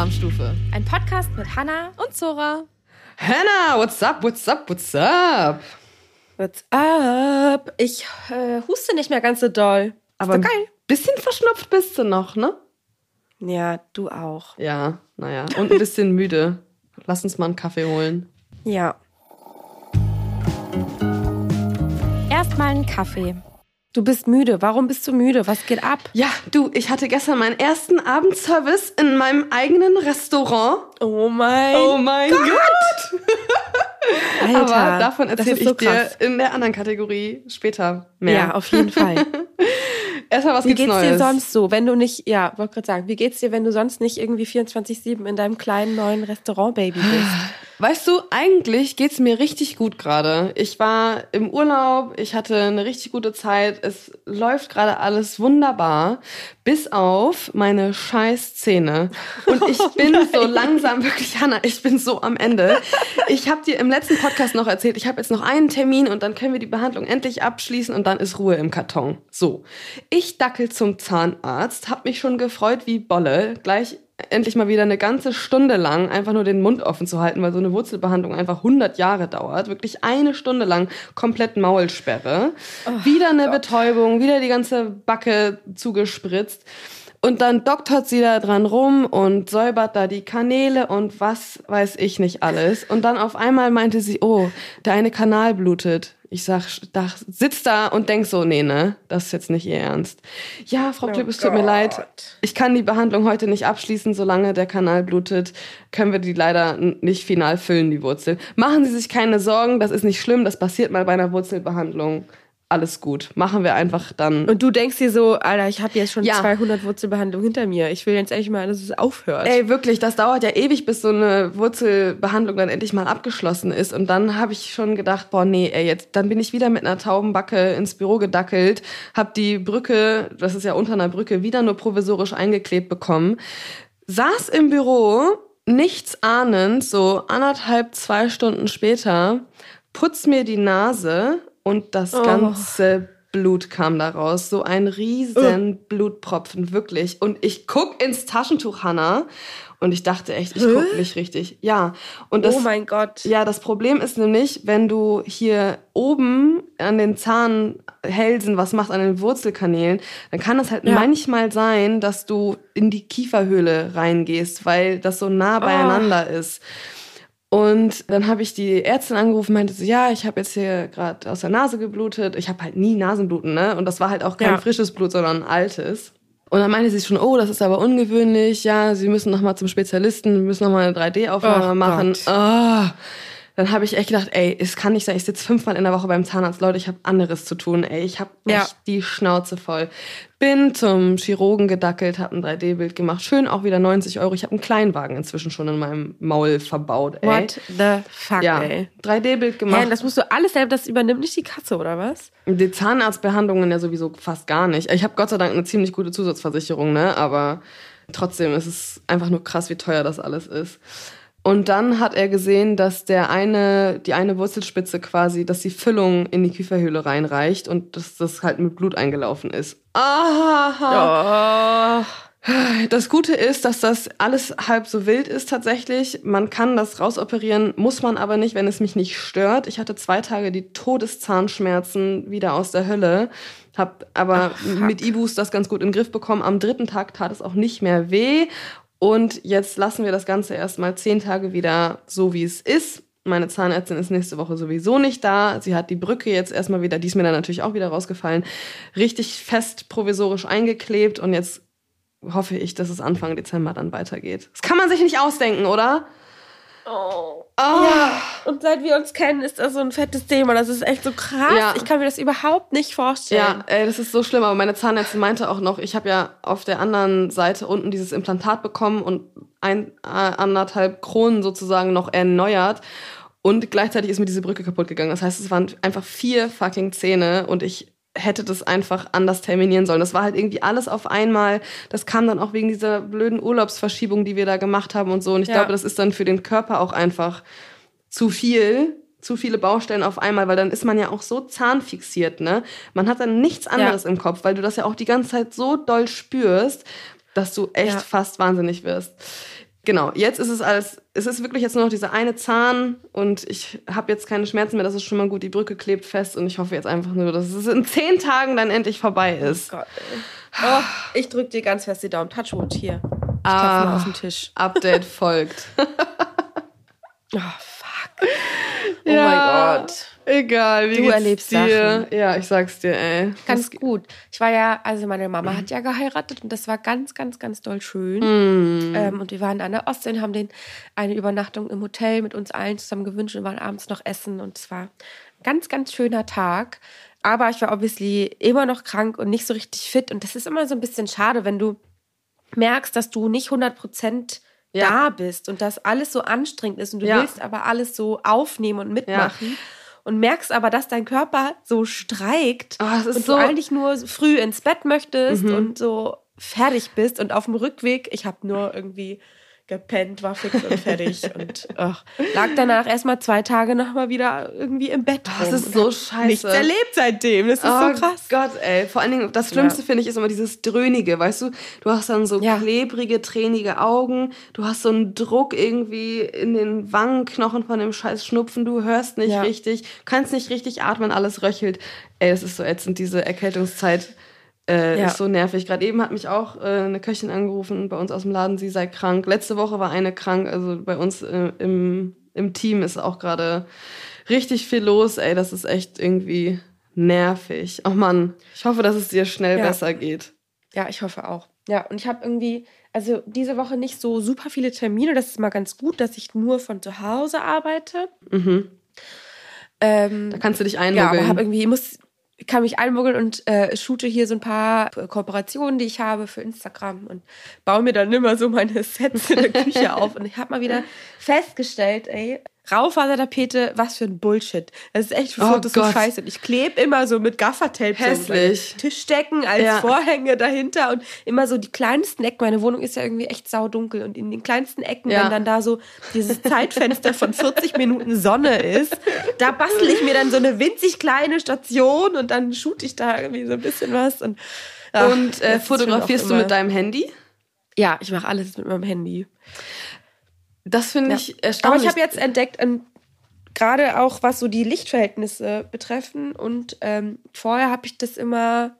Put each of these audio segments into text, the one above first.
Alarmstufe. Ein Podcast mit Hannah und Zora. Hannah, what's up, what's up, what's up? What's up? Ich äh, huste nicht mehr ganz so doll. Aber Ist doch geil. bisschen verschnupft bist du noch, ne? Ja, du auch. Ja, naja. Und ein bisschen müde. Lass uns mal einen Kaffee holen. Ja. Erstmal einen Kaffee. Du bist müde. Warum bist du müde? Was geht ab? Ja, du, ich hatte gestern meinen ersten Abendservice in meinem eigenen Restaurant. Oh mein, oh mein Gott! Gott. Alter, Aber davon erzähle ich so dir in der anderen Kategorie später mehr. Ja, auf jeden Fall. Erstmal, was wie gibt's geht's Neues? dir sonst so, wenn du nicht, ja, wollte gerade sagen, wie geht's dir, wenn du sonst nicht irgendwie 24-7 in deinem kleinen neuen Restaurant-Baby bist? Weißt du, eigentlich geht's mir richtig gut gerade. Ich war im Urlaub, ich hatte eine richtig gute Zeit, es läuft gerade alles wunderbar, bis auf meine scheiß Zähne. Und ich bin Oh so langsam, wirklich, Hanna, ich bin so am Ende. Ich habe dir im letzten Podcast noch erzählt, ich habe jetzt noch einen Termin und dann können wir die Behandlung endlich abschließen und dann ist Ruhe im Karton. So, ich dackel zum Zahnarzt, habe mich schon gefreut wie Bolle, gleich endlich mal wieder eine ganze Stunde lang einfach nur den Mund offen zu halten, weil so eine Wurzelbehandlung einfach 100 Jahre dauert. Wirklich eine Stunde lang komplett Maulsperre. Oh, wieder eine Gott. Betäubung, wieder die ganze Backe zugespritzt. Und dann doktert sie da dran rum und säubert da die Kanäle und was weiß ich nicht alles. Und dann auf einmal meinte sie, oh, der eine Kanal blutet. Ich sag, da, sitz da und denk so, nee, ne, das ist jetzt nicht ihr Ernst. Ja, Frau Oh Klipp, es tut mir leid. Ich kann die Behandlung heute nicht abschließen, solange der Kanal blutet, können wir die leider nicht final füllen, die Wurzel. Machen Sie sich keine Sorgen, das ist nicht schlimm, das passiert mal bei einer Wurzelbehandlung alles gut. Machen wir einfach dann. Und du denkst dir so, Alter, ich habe jetzt schon Ja. 200 Wurzelbehandlungen hinter mir. Ich will jetzt endlich mal, dass es aufhört. Ey, wirklich, das dauert ja ewig, bis so eine Wurzelbehandlung dann endlich mal abgeschlossen ist. Und dann habe ich schon gedacht, boah, nee, ey, jetzt, dann bin ich wieder mit einer Taubenbacke ins Büro gedackelt, hab die Brücke, das ist ja unter einer Brücke, wieder nur provisorisch eingeklebt bekommen, saß im Büro, nichts ahnend, so anderthalb, zwei Stunden später, putz mir die Nase und das Oh. ganze Blut kam da raus. So ein riesen Blutpropfen, wirklich. Und ich guck ins Taschentuch, Hanna, und ich dachte echt, ich guck nicht richtig. Ja. Und das, oh mein Gott. ja, das Problem ist nämlich, wenn du hier oben an den Zahnhälsen was machst, an den Wurzelkanälen, dann kann es halt Ja. manchmal sein, dass du in die Kieferhöhle reingehst, weil das so nah beieinander ist. Und dann habe ich die Ärztin angerufen, meinte so, ja, ich habe jetzt hier gerade aus der Nase geblutet. Ich habe halt nie Nasenbluten, ne? Und das war halt auch kein Ja. frisches Blut, sondern altes. Und dann meinte sie schon, oh, das ist aber ungewöhnlich. Ja, Sie müssen noch mal zum Spezialisten, müssen noch mal eine 3D-Aufnahme Oh machen. Gott. Ah. Dann habe ich echt gedacht, ey, es kann nicht sein, ich sitze fünfmal in der Woche beim Zahnarzt, Leute, ich habe anderes zu tun, ey, ich habe Ja. echt die Schnauze voll. Bin zum Chirurgen gedackelt, habe ein 3D-Bild gemacht, schön auch wieder 90 Euro. Ich habe einen Kleinwagen inzwischen schon in meinem Maul verbaut, ey. What the fuck, Ja, ey. 3D-Bild gemacht. Hä, das musst du alles selber, das übernimmt nicht die Katze, oder was? Die Zahnarztbehandlungen ja sowieso fast gar nicht. Ich habe Gott sei Dank eine ziemlich gute Zusatzversicherung, ne? Aber trotzdem ist es einfach nur krass, wie teuer das alles ist. Und dann hat er gesehen, dass der eine, die eine Wurzelspitze quasi, dass die Füllung in die Kieferhöhle reinreicht und dass das halt mit Blut eingelaufen ist. Aha. Oh. Das Gute ist, dass das alles halb so wild ist tatsächlich. Man kann das rausoperieren, muss man aber nicht, wenn es mich nicht stört. Ich hatte zwei Tage die Todeszahnschmerzen wieder aus der Hölle, hab aber mit Ibus das ganz gut in den Griff bekommen. Am dritten Tag tat es auch nicht mehr weh und jetzt lassen wir das Ganze erstmal zehn Tage wieder so, wie es ist. Meine Zahnärztin ist nächste Woche sowieso nicht da. Sie hat die Brücke jetzt erstmal wieder, die ist mir dann natürlich auch wieder rausgefallen, richtig fest provisorisch eingeklebt und jetzt hoffe ich, dass es Anfang Dezember dann weitergeht. Das kann man sich nicht ausdenken, oder? Oh. Oh. Ja, und seit wir uns kennen, ist das so ein fettes Thema. Das ist echt so krass. Ja. Ich kann mir das überhaupt nicht vorstellen. Ja, ey, das ist so schlimm. Aber meine Zahnärztin meinte auch noch, ich habe ja auf der anderen Seite unten dieses Implantat bekommen und ein, äh, anderthalb Kronen sozusagen noch erneuert. Und gleichzeitig ist mir diese Brücke kaputt gegangen. Das heißt, es waren einfach vier fucking Zähne und ich hätte das einfach anders terminieren sollen. Das war halt irgendwie alles auf einmal. Das kam dann auch wegen dieser blöden Urlaubsverschiebung, die wir da gemacht haben und so. Und ich Ja. glaube, das ist dann für den Körper auch einfach zu viel, zu viele Baustellen auf einmal, weil dann ist man ja auch so zahnfixiert, ne? Man hat dann nichts anderes im Kopf, weil du das ja auch die ganze Zeit so doll spürst, dass du echt Ja. fast wahnsinnig wirst. Genau, jetzt ist es alles, es ist wirklich jetzt nur noch dieser eine Zahn und ich habe jetzt keine Schmerzen mehr, das ist schon mal gut, die Brücke klebt fest und ich hoffe jetzt einfach nur, dass es in zehn Tagen dann endlich vorbei ist. Oh Gott. Oh, ich drücke dir ganz fest die Daumen. Touchwood hier. Ich Ah. mal auf den Tisch. Update folgt. Oh, fuck. Oh mein Gott. Egal, wie Du geht's erlebst dir? Ja, ich sag's dir, ey. Ganz gut. Ich war ja, also meine Mama hat ja geheiratet und das war ganz, ganz, ganz doll schön. Mm. Ähm, und wir waren an der Ostsee und haben den eine Übernachtung im Hotel mit uns allen zusammen gewünscht und waren abends noch essen und es war ein ganz, ganz schöner Tag. Aber ich war obviously immer noch krank und nicht so richtig fit und das ist immer so ein bisschen schade, wenn du merkst, dass du nicht 100 Prozent Ja. da bist und dass alles so anstrengend ist und du Ja. willst aber alles so aufnehmen und mitmachen. Und merkst aber, dass dein Körper so streikt Oh, und so- du eigentlich nur früh ins Bett möchtest und so fertig bist. Und auf dem Rückweg, ich habe nur irgendwie gepennt, war fix und fertig und ach, lag danach erstmal zwei Tage nochmal wieder irgendwie im Bett. Das ist so scheiße. Nichts erlebt seitdem. Das ist oh so krass. Gott, ey. Vor allen Dingen, das Schlimmste Ja. finde ich ist immer dieses Dröhnige, weißt du? Du hast dann so Ja. klebrige, tränige Augen, du hast so einen Druck irgendwie in den Wangenknochen von dem scheiß Schnupfen, du hörst nicht Ja. richtig, kannst nicht richtig atmen, alles röchelt. Ey, es ist so ätzend, diese Erkältungszeit. Äh, Ja. Ist so nervig. Gerade eben hat mich auch äh, eine Köchin angerufen bei uns aus dem Laden, sie sei krank. Letzte Woche war eine krank. Also bei uns äh, im, im Team ist auch gerade richtig viel los. Ey, das ist echt irgendwie nervig. Oh Mann, ich hoffe, dass es dir schnell Ja. besser geht. Ja, ich hoffe auch. Ja, und ich habe irgendwie, also diese Woche nicht so super viele Termine. Das ist mal ganz gut, dass ich nur von zu Hause arbeite. Mhm. Ähm, Da kannst du dich ja, einmogeln. aber habe irgendwie, muss, kann mich einmogeln und äh, shoote hier so ein paar Kooperationen, die ich habe für Instagram und baue mir dann immer so meine Sets in der Küche auf. Und ich habe mal wieder festgestellt, ey, Raufasertapete, was für ein Bullshit. Das ist echt Oh so scheiße. Und ich klebe immer so mit Gaffertape so Hässlich. meine Tischdecken als Ja. Vorhänge dahinter und immer so die kleinsten Ecken. Meine Wohnung ist ja irgendwie echt saudunkel und in den kleinsten Ecken, Ja. wenn dann da so dieses Zeitfenster von 40 Minuten Sonne ist, da bastel ich mir dann so eine winzig kleine Station und dann shoot ich da irgendwie so ein bisschen was. Und, ach, Und äh, fotografierst du mit deinem Handy? Ja, ich mache alles mit meinem Handy. Das finde Ja. ich Aber erstaunlich. ich habe jetzt entdeckt, ähm, gerade auch was so die Lichtverhältnisse betreffen und ähm, vorher habe ich das immer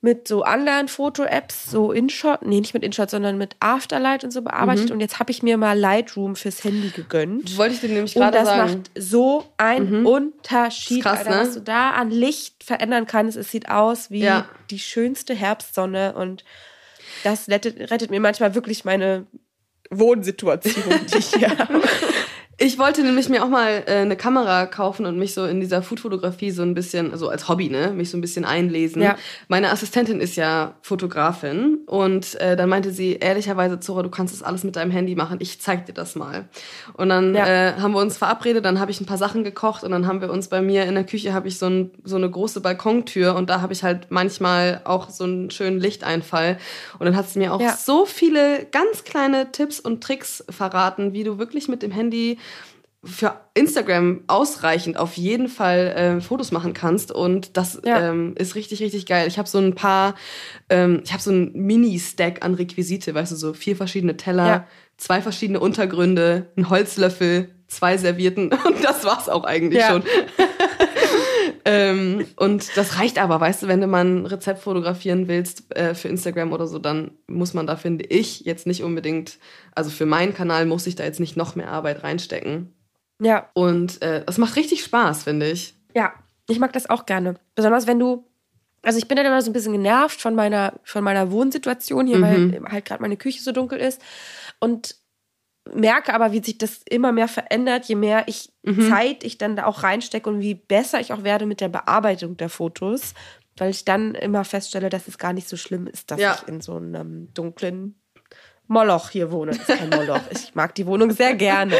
mit so anderen Foto-Apps, so InShot, nee, nicht mit InShot, sondern mit Afterlight und so Mhm. bearbeitet. Und jetzt habe ich mir mal Lightroom fürs Handy gegönnt. wollte ich dir nämlich Und gerade das sagen. macht so einen Unterschied, Ist krass, Alter, ne? was du da an Licht verändern kannst. Es sieht aus wie Ja. die schönste Herbstsonne und das rettet, rettet mir manchmal wirklich meine Wohnsituation, die ich hier habe. Ich wollte nämlich mir auch mal äh, eine Kamera kaufen und mich so in dieser Foodfotografie so ein bisschen, also als Hobby, ne, mich so ein bisschen einlesen. Ja. Meine Assistentin ist ja Fotografin und äh, dann meinte sie, ehrlicherweise, Zora, du kannst das alles mit deinem Handy machen, ich zeig dir das mal. Und dann Ja. äh, haben wir uns verabredet, dann habe ich ein paar Sachen gekocht und dann haben wir uns bei mir in der Küche, habe ich so, ein, so eine große Balkontür und da habe ich halt manchmal auch so einen schönen Lichteinfall. Und dann hat sie mir auch Ja. so viele ganz kleine Tipps und Tricks verraten, wie du wirklich mit dem Handy für Instagram ausreichend auf jeden Fall äh, Fotos machen kannst und das Ja. ähm, ist richtig richtig geil. Ich habe so ein paar, ähm, ich habe so ein Mini-Stack an Requisite, weißt du, so vier verschiedene Teller, Ja. zwei verschiedene Untergründe, ein Holzlöffel, zwei Servietten und das war's auch eigentlich Ja. schon. ähm, und das reicht aber, weißt du, wenn du mal ein Rezept fotografieren willst äh, für Instagram oder so, dann muss man da, finde ich, jetzt nicht unbedingt, also für meinen Kanal muss ich da jetzt nicht noch mehr Arbeit reinstecken. Ja, Und äh, es macht richtig Spaß, finde ich. ja, ich mag das auch gerne. Besonders wenn du, also ich bin dann immer so ein bisschen genervt von meiner, von meiner Wohnsituation hier, weil halt gerade meine Küche so dunkel ist. Und merke aber, wie sich das immer mehr verändert, je mehr ich Zeit ich dann da auch reinstecke und wie besser ich auch werde mit der Bearbeitung der Fotos, weil ich dann immer feststelle, dass es gar nicht so schlimm ist, dass Ja. ich in so einem dunklen Moloch hier wohne. Das ist kein Moloch. Ich mag die Wohnung sehr gerne.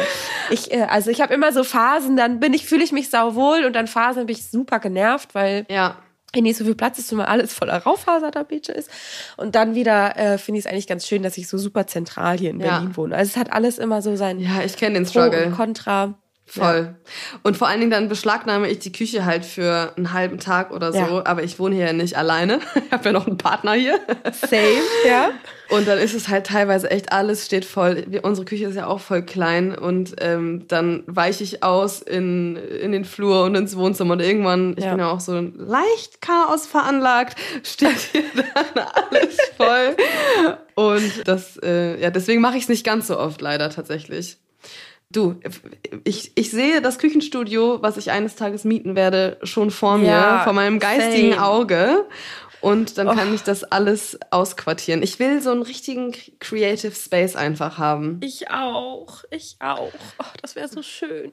Ich, äh, also ich habe immer so Phasen, dann bin ich, fühle ich mich sauwohl und dann Phasen bin ich super genervt, weil Ja. hier nicht so viel Platz ist und mal alles voller Raufasertapete ist. Und dann wieder äh, finde ich es eigentlich ganz schön, dass ich so super zentral hier in Ja. Berlin wohne. Also es hat alles immer so sein Ja, ich kenne den Pro und Struggle. Contra. Voll. Ja. Und vor allen Dingen dann beschlagnahme ich die Küche halt für einen halben Tag oder so. Ja. Aber ich wohne hier ja nicht alleine. Ich habe ja noch einen Partner hier. Same, ja. Und dann ist es halt teilweise echt, alles steht voll. Unsere Küche ist ja auch voll klein. Und ähm, dann weiche ich aus in, in den Flur und ins Wohnzimmer. Und irgendwann, ich ja. bin ja auch so leicht Chaos veranlagt, steht hier dann alles voll. Und das, äh, ja, deswegen mache ich es nicht ganz so oft leider tatsächlich. Du, ich, ich sehe das Küchenstudio, was ich eines Tages mieten werde, schon vor mir, ja, vor meinem geistigen same. Auge. Und dann kann oh. ich das alles ausquartieren. Ich will so einen richtigen Creative Space einfach haben. Ich auch. Ich auch. Oh, das wäre so schön.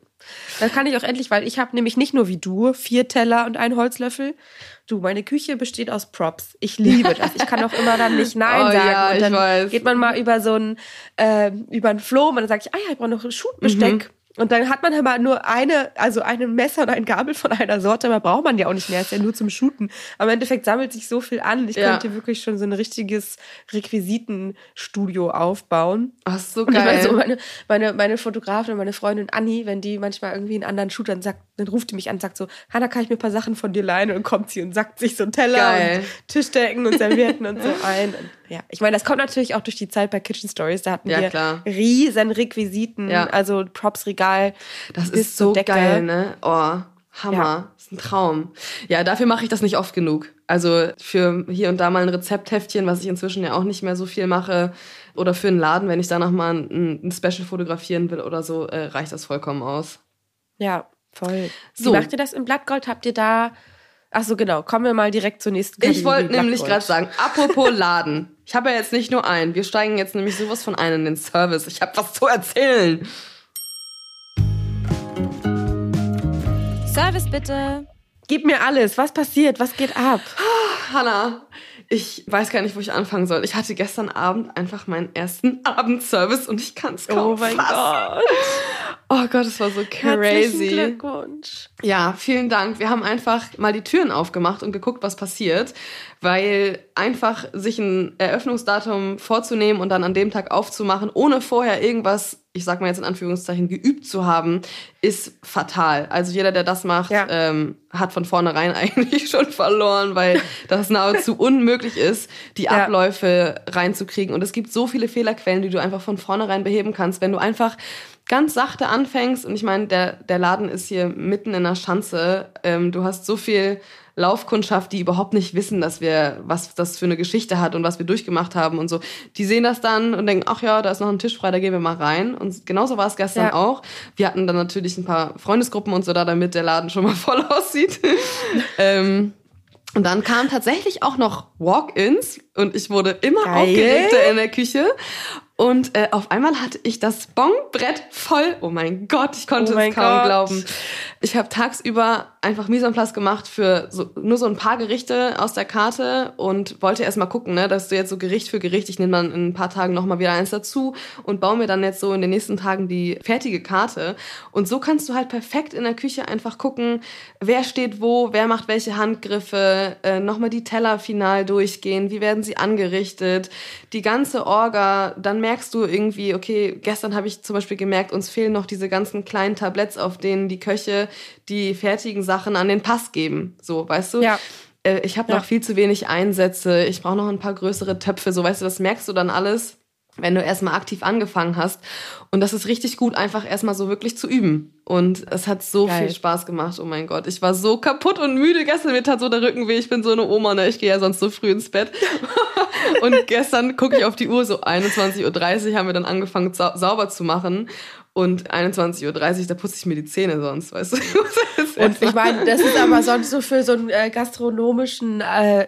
Dann kann ich auch endlich, weil ich habe nämlich nicht nur wie du vier Teller und einen Holzlöffel. Du, meine Küche besteht aus Props. Ich liebe das. Ich kann auch immer dann nicht Nein oh, sagen. Ja, und dann weiß. geht man mal über so ein, äh, über ein Floh und dann sage ich, ah ja, ich brauche noch ein Schutbesteck. Mhm. Und dann hat man immer nur eine, also ein Messer und ein Gabel von einer Sorte, aber braucht man ja auch nicht mehr, ist ja nur zum Shooten. Aber im Endeffekt sammelt sich so viel an. Ich ja. könnte wirklich schon so ein richtiges Requisitenstudio aufbauen. Ach, so geil. Und so meine, meine, meine Fotografin und meine Freundin Anni, wenn die manchmal irgendwie einen anderen Shootern sagt, dann ruft die mich an und sagt so, Hanna, kann ich mir ein paar Sachen von dir leihen? Und dann kommt sie und sagt sich so einen Teller geil. und Tischdecken und Servietten und so ein. Ja, ich meine, das kommt natürlich auch durch die Zeit bei Kitchen Stories. Da hatten ja, wir klar. riesen Requisiten, ja. also Props Regal. Das ist so Decke. geil, ne? Oh, Hammer. Ja. Das ist ein Traum. Ja, dafür mache ich das nicht oft genug. Also für hier und da mal ein Rezeptheftchen, was ich inzwischen ja auch nicht mehr so viel mache. Oder für einen Laden, wenn ich da nochmal ein, ein Special fotografieren will oder so, äh, reicht das vollkommen aus. Ja, voll. So. Wie macht ihr das im Blattgold? Habt ihr da Ach so, genau. Kommen wir mal direkt zur nächsten Kategorie. Ich wollte nämlich gerade sagen, apropos Laden. Ich habe ja jetzt nicht nur einen. Wir steigen jetzt nämlich sowas von ein in den Service. Ich habe was zu erzählen. Service bitte. Gib mir alles. Was passiert? Was geht ab? Hanna, ich weiß gar nicht, wo ich anfangen soll. Ich hatte gestern Abend einfach meinen ersten Abendservice und ich kann es kaum Oh mein fassen. Gott. Oh Gott, es war so crazy. Glückwunsch. Ja, vielen Dank. Wir haben einfach mal die Türen aufgemacht und geguckt, was passiert, weil einfach sich ein Eröffnungsdatum vorzunehmen und dann an dem Tag aufzumachen, ohne vorher irgendwas, ich sag mal jetzt in Anführungszeichen, geübt zu haben, ist fatal. Also jeder, der das macht, ja. ähm, hat von vornherein eigentlich schon verloren, weil das nahezu unmöglich ist, die ja. Abläufe reinzukriegen. Und es gibt so viele Fehlerquellen, die du einfach von vornherein beheben kannst, wenn du einfach ganz sachte anfängst, und ich meine, der, der Laden ist hier mitten in der Schanze, ähm, du hast so viel Laufkundschaft, die überhaupt nicht wissen, dass wir, was das für eine Geschichte hat und was wir durchgemacht haben und so. Die sehen das dann und denken, ach ja, da ist noch ein Tisch frei, da gehen wir mal rein. Und genauso war es gestern ja. auch. Wir hatten dann natürlich ein paar Freundesgruppen und so da, damit der Laden schon mal voll aussieht. ähm, und dann kamen tatsächlich auch noch Walk-ins und ich wurde immer Geil. aufgeregter in der Küche. Und äh, auf einmal hatte ich das Bongbrett voll. Oh mein Gott, ich konnte oh es kaum Gott. glauben. Ich habe tagsüber einfach Mise en place gemacht für so, nur so ein paar Gerichte aus der Karte und wollte erst mal gucken, ne, dass du jetzt so Gericht für Gericht, ich nehme dann in ein paar Tagen nochmal wieder eins dazu und baue mir dann jetzt so in den nächsten Tagen die fertige Karte. Und so kannst du halt perfekt in der Küche einfach gucken, wer steht wo, wer macht welche Handgriffe, äh, nochmal die Teller final durchgehen, wie werden sie angerichtet, die ganze Orga, dann merkst du irgendwie, okay, gestern habe ich zum Beispiel gemerkt, uns fehlen noch diese ganzen kleinen Tabletts, auf denen die Köche die fertigen Sachen an den Pass geben. So, weißt du? Ja. Äh, ich habe ja. noch viel zu wenig Einsätze, ich brauche noch ein paar größere Töpfe, so weißt du, das merkst du dann alles wenn du erstmal aktiv angefangen hast. Und das ist richtig gut, einfach erstmal so wirklich zu üben. Und es hat so Geil. viel Spaß gemacht. Oh mein Gott, ich war so kaputt und müde. Gestern mir tat so der Rücken weh. Ich bin so eine Oma, ne? Ich gehe ja sonst so früh ins Bett. und gestern gucke ich auf die Uhr, so 21.30 Uhr haben wir dann angefangen sauber zu machen. Und 21.30 Uhr, da putze ich mir die Zähne sonst, weißt du. Und ich meine, das ist aber sonst so für so ein äh, gastronomischen, äh,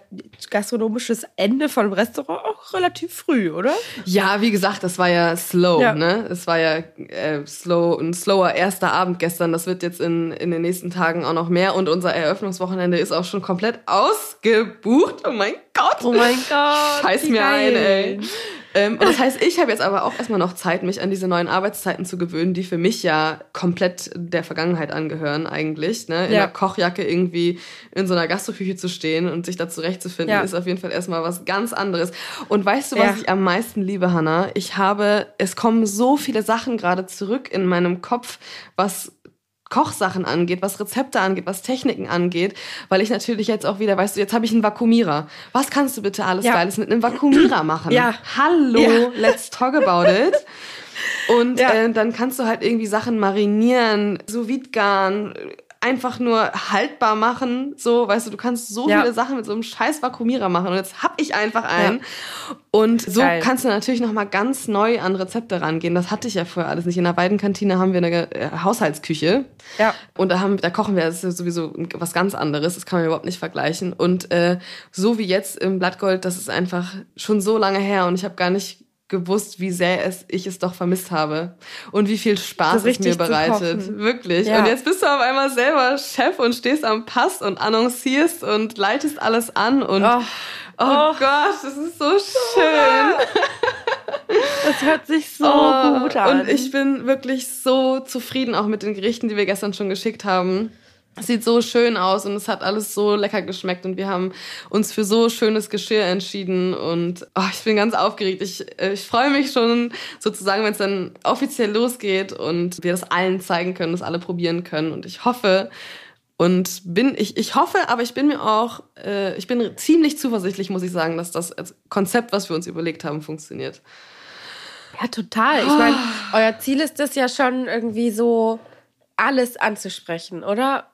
gastronomisches Ende von einem Restaurant auch relativ früh, oder? Ja, wie gesagt, das war ja slow, ja. ne? Es war ja äh, slow, ein slower erster Abend gestern. Das wird jetzt in, in den nächsten Tagen auch noch mehr. Und unser Eröffnungswochenende ist auch schon komplett ausgebucht. Oh mein Gott. Oh mein Gott. Scheiß mir ein, ey. Ähm, und das heißt, ich habe jetzt aber auch erstmal noch Zeit, mich an diese neuen Arbeitszeiten zu gewöhnen, die für mich ja komplett der Vergangenheit angehören eigentlich. Ne? In ja. einer Kochjacke irgendwie in so einer Gastroküche zu stehen und sich da zurechtzufinden, ja. ist auf jeden Fall erstmal was ganz anderes. Und weißt du, was ja. ich am meisten liebe, Hannah? Ich habe, es kommen so viele Sachen gerade zurück in meinem Kopf, was Kochsachen angeht, was Rezepte angeht, was Techniken angeht, weil ich natürlich jetzt auch wieder, weißt du, jetzt habe ich einen Vakuumierer. Was kannst du bitte alles ja. Geiles mit einem Vakuumierer machen? Ja. Hallo, ja. let's talk about it. Und ja. äh, dann kannst du halt irgendwie Sachen marinieren, so Wiedgarn, einfach nur haltbar machen. So, weißt du, du kannst so ja. viele Sachen mit so einem scheiß Vakuumierer machen. Und jetzt hab ich einfach einen. Ja. Und so Geil. kannst du natürlich noch mal ganz neu an Rezepte rangehen. Das hatte ich ja vorher alles nicht. In der Weidenkantine haben wir eine äh, Haushaltsküche. Ja. Und da haben, da kochen wir, das ist sowieso was ganz anderes. Das kann man überhaupt nicht vergleichen. Und äh, so wie jetzt im Blattgold, das ist einfach schon so lange her. Und ich habe gar nicht gewusst, wie sehr es, ich es doch vermisst habe und wie viel Spaß es mir bereitet. Wirklich. Ja. Und jetzt bist du auf einmal selber Chef und stehst am Pass und annoncierst und leitest alles an und oh, oh, oh Gott, das ist so schön. Das hört sich so oh, gut an. Und ich bin wirklich so zufrieden auch mit den Gerichten, die wir gestern schon geschickt haben sieht so schön aus und es hat alles so lecker geschmeckt und wir haben uns für so schönes Geschirr entschieden und oh, ich bin ganz aufgeregt. Ich, äh, ich freue mich schon sozusagen, wenn es dann offiziell losgeht und wir das allen zeigen können, das alle probieren können und ich hoffe und bin ich ich hoffe, aber ich bin mir auch äh, ich bin ziemlich zuversichtlich, muss ich sagen, dass das Konzept, was wir uns überlegt haben, funktioniert. Ja, total. Ich meine, euer Ziel ist es ja schon irgendwie so alles anzusprechen, oder?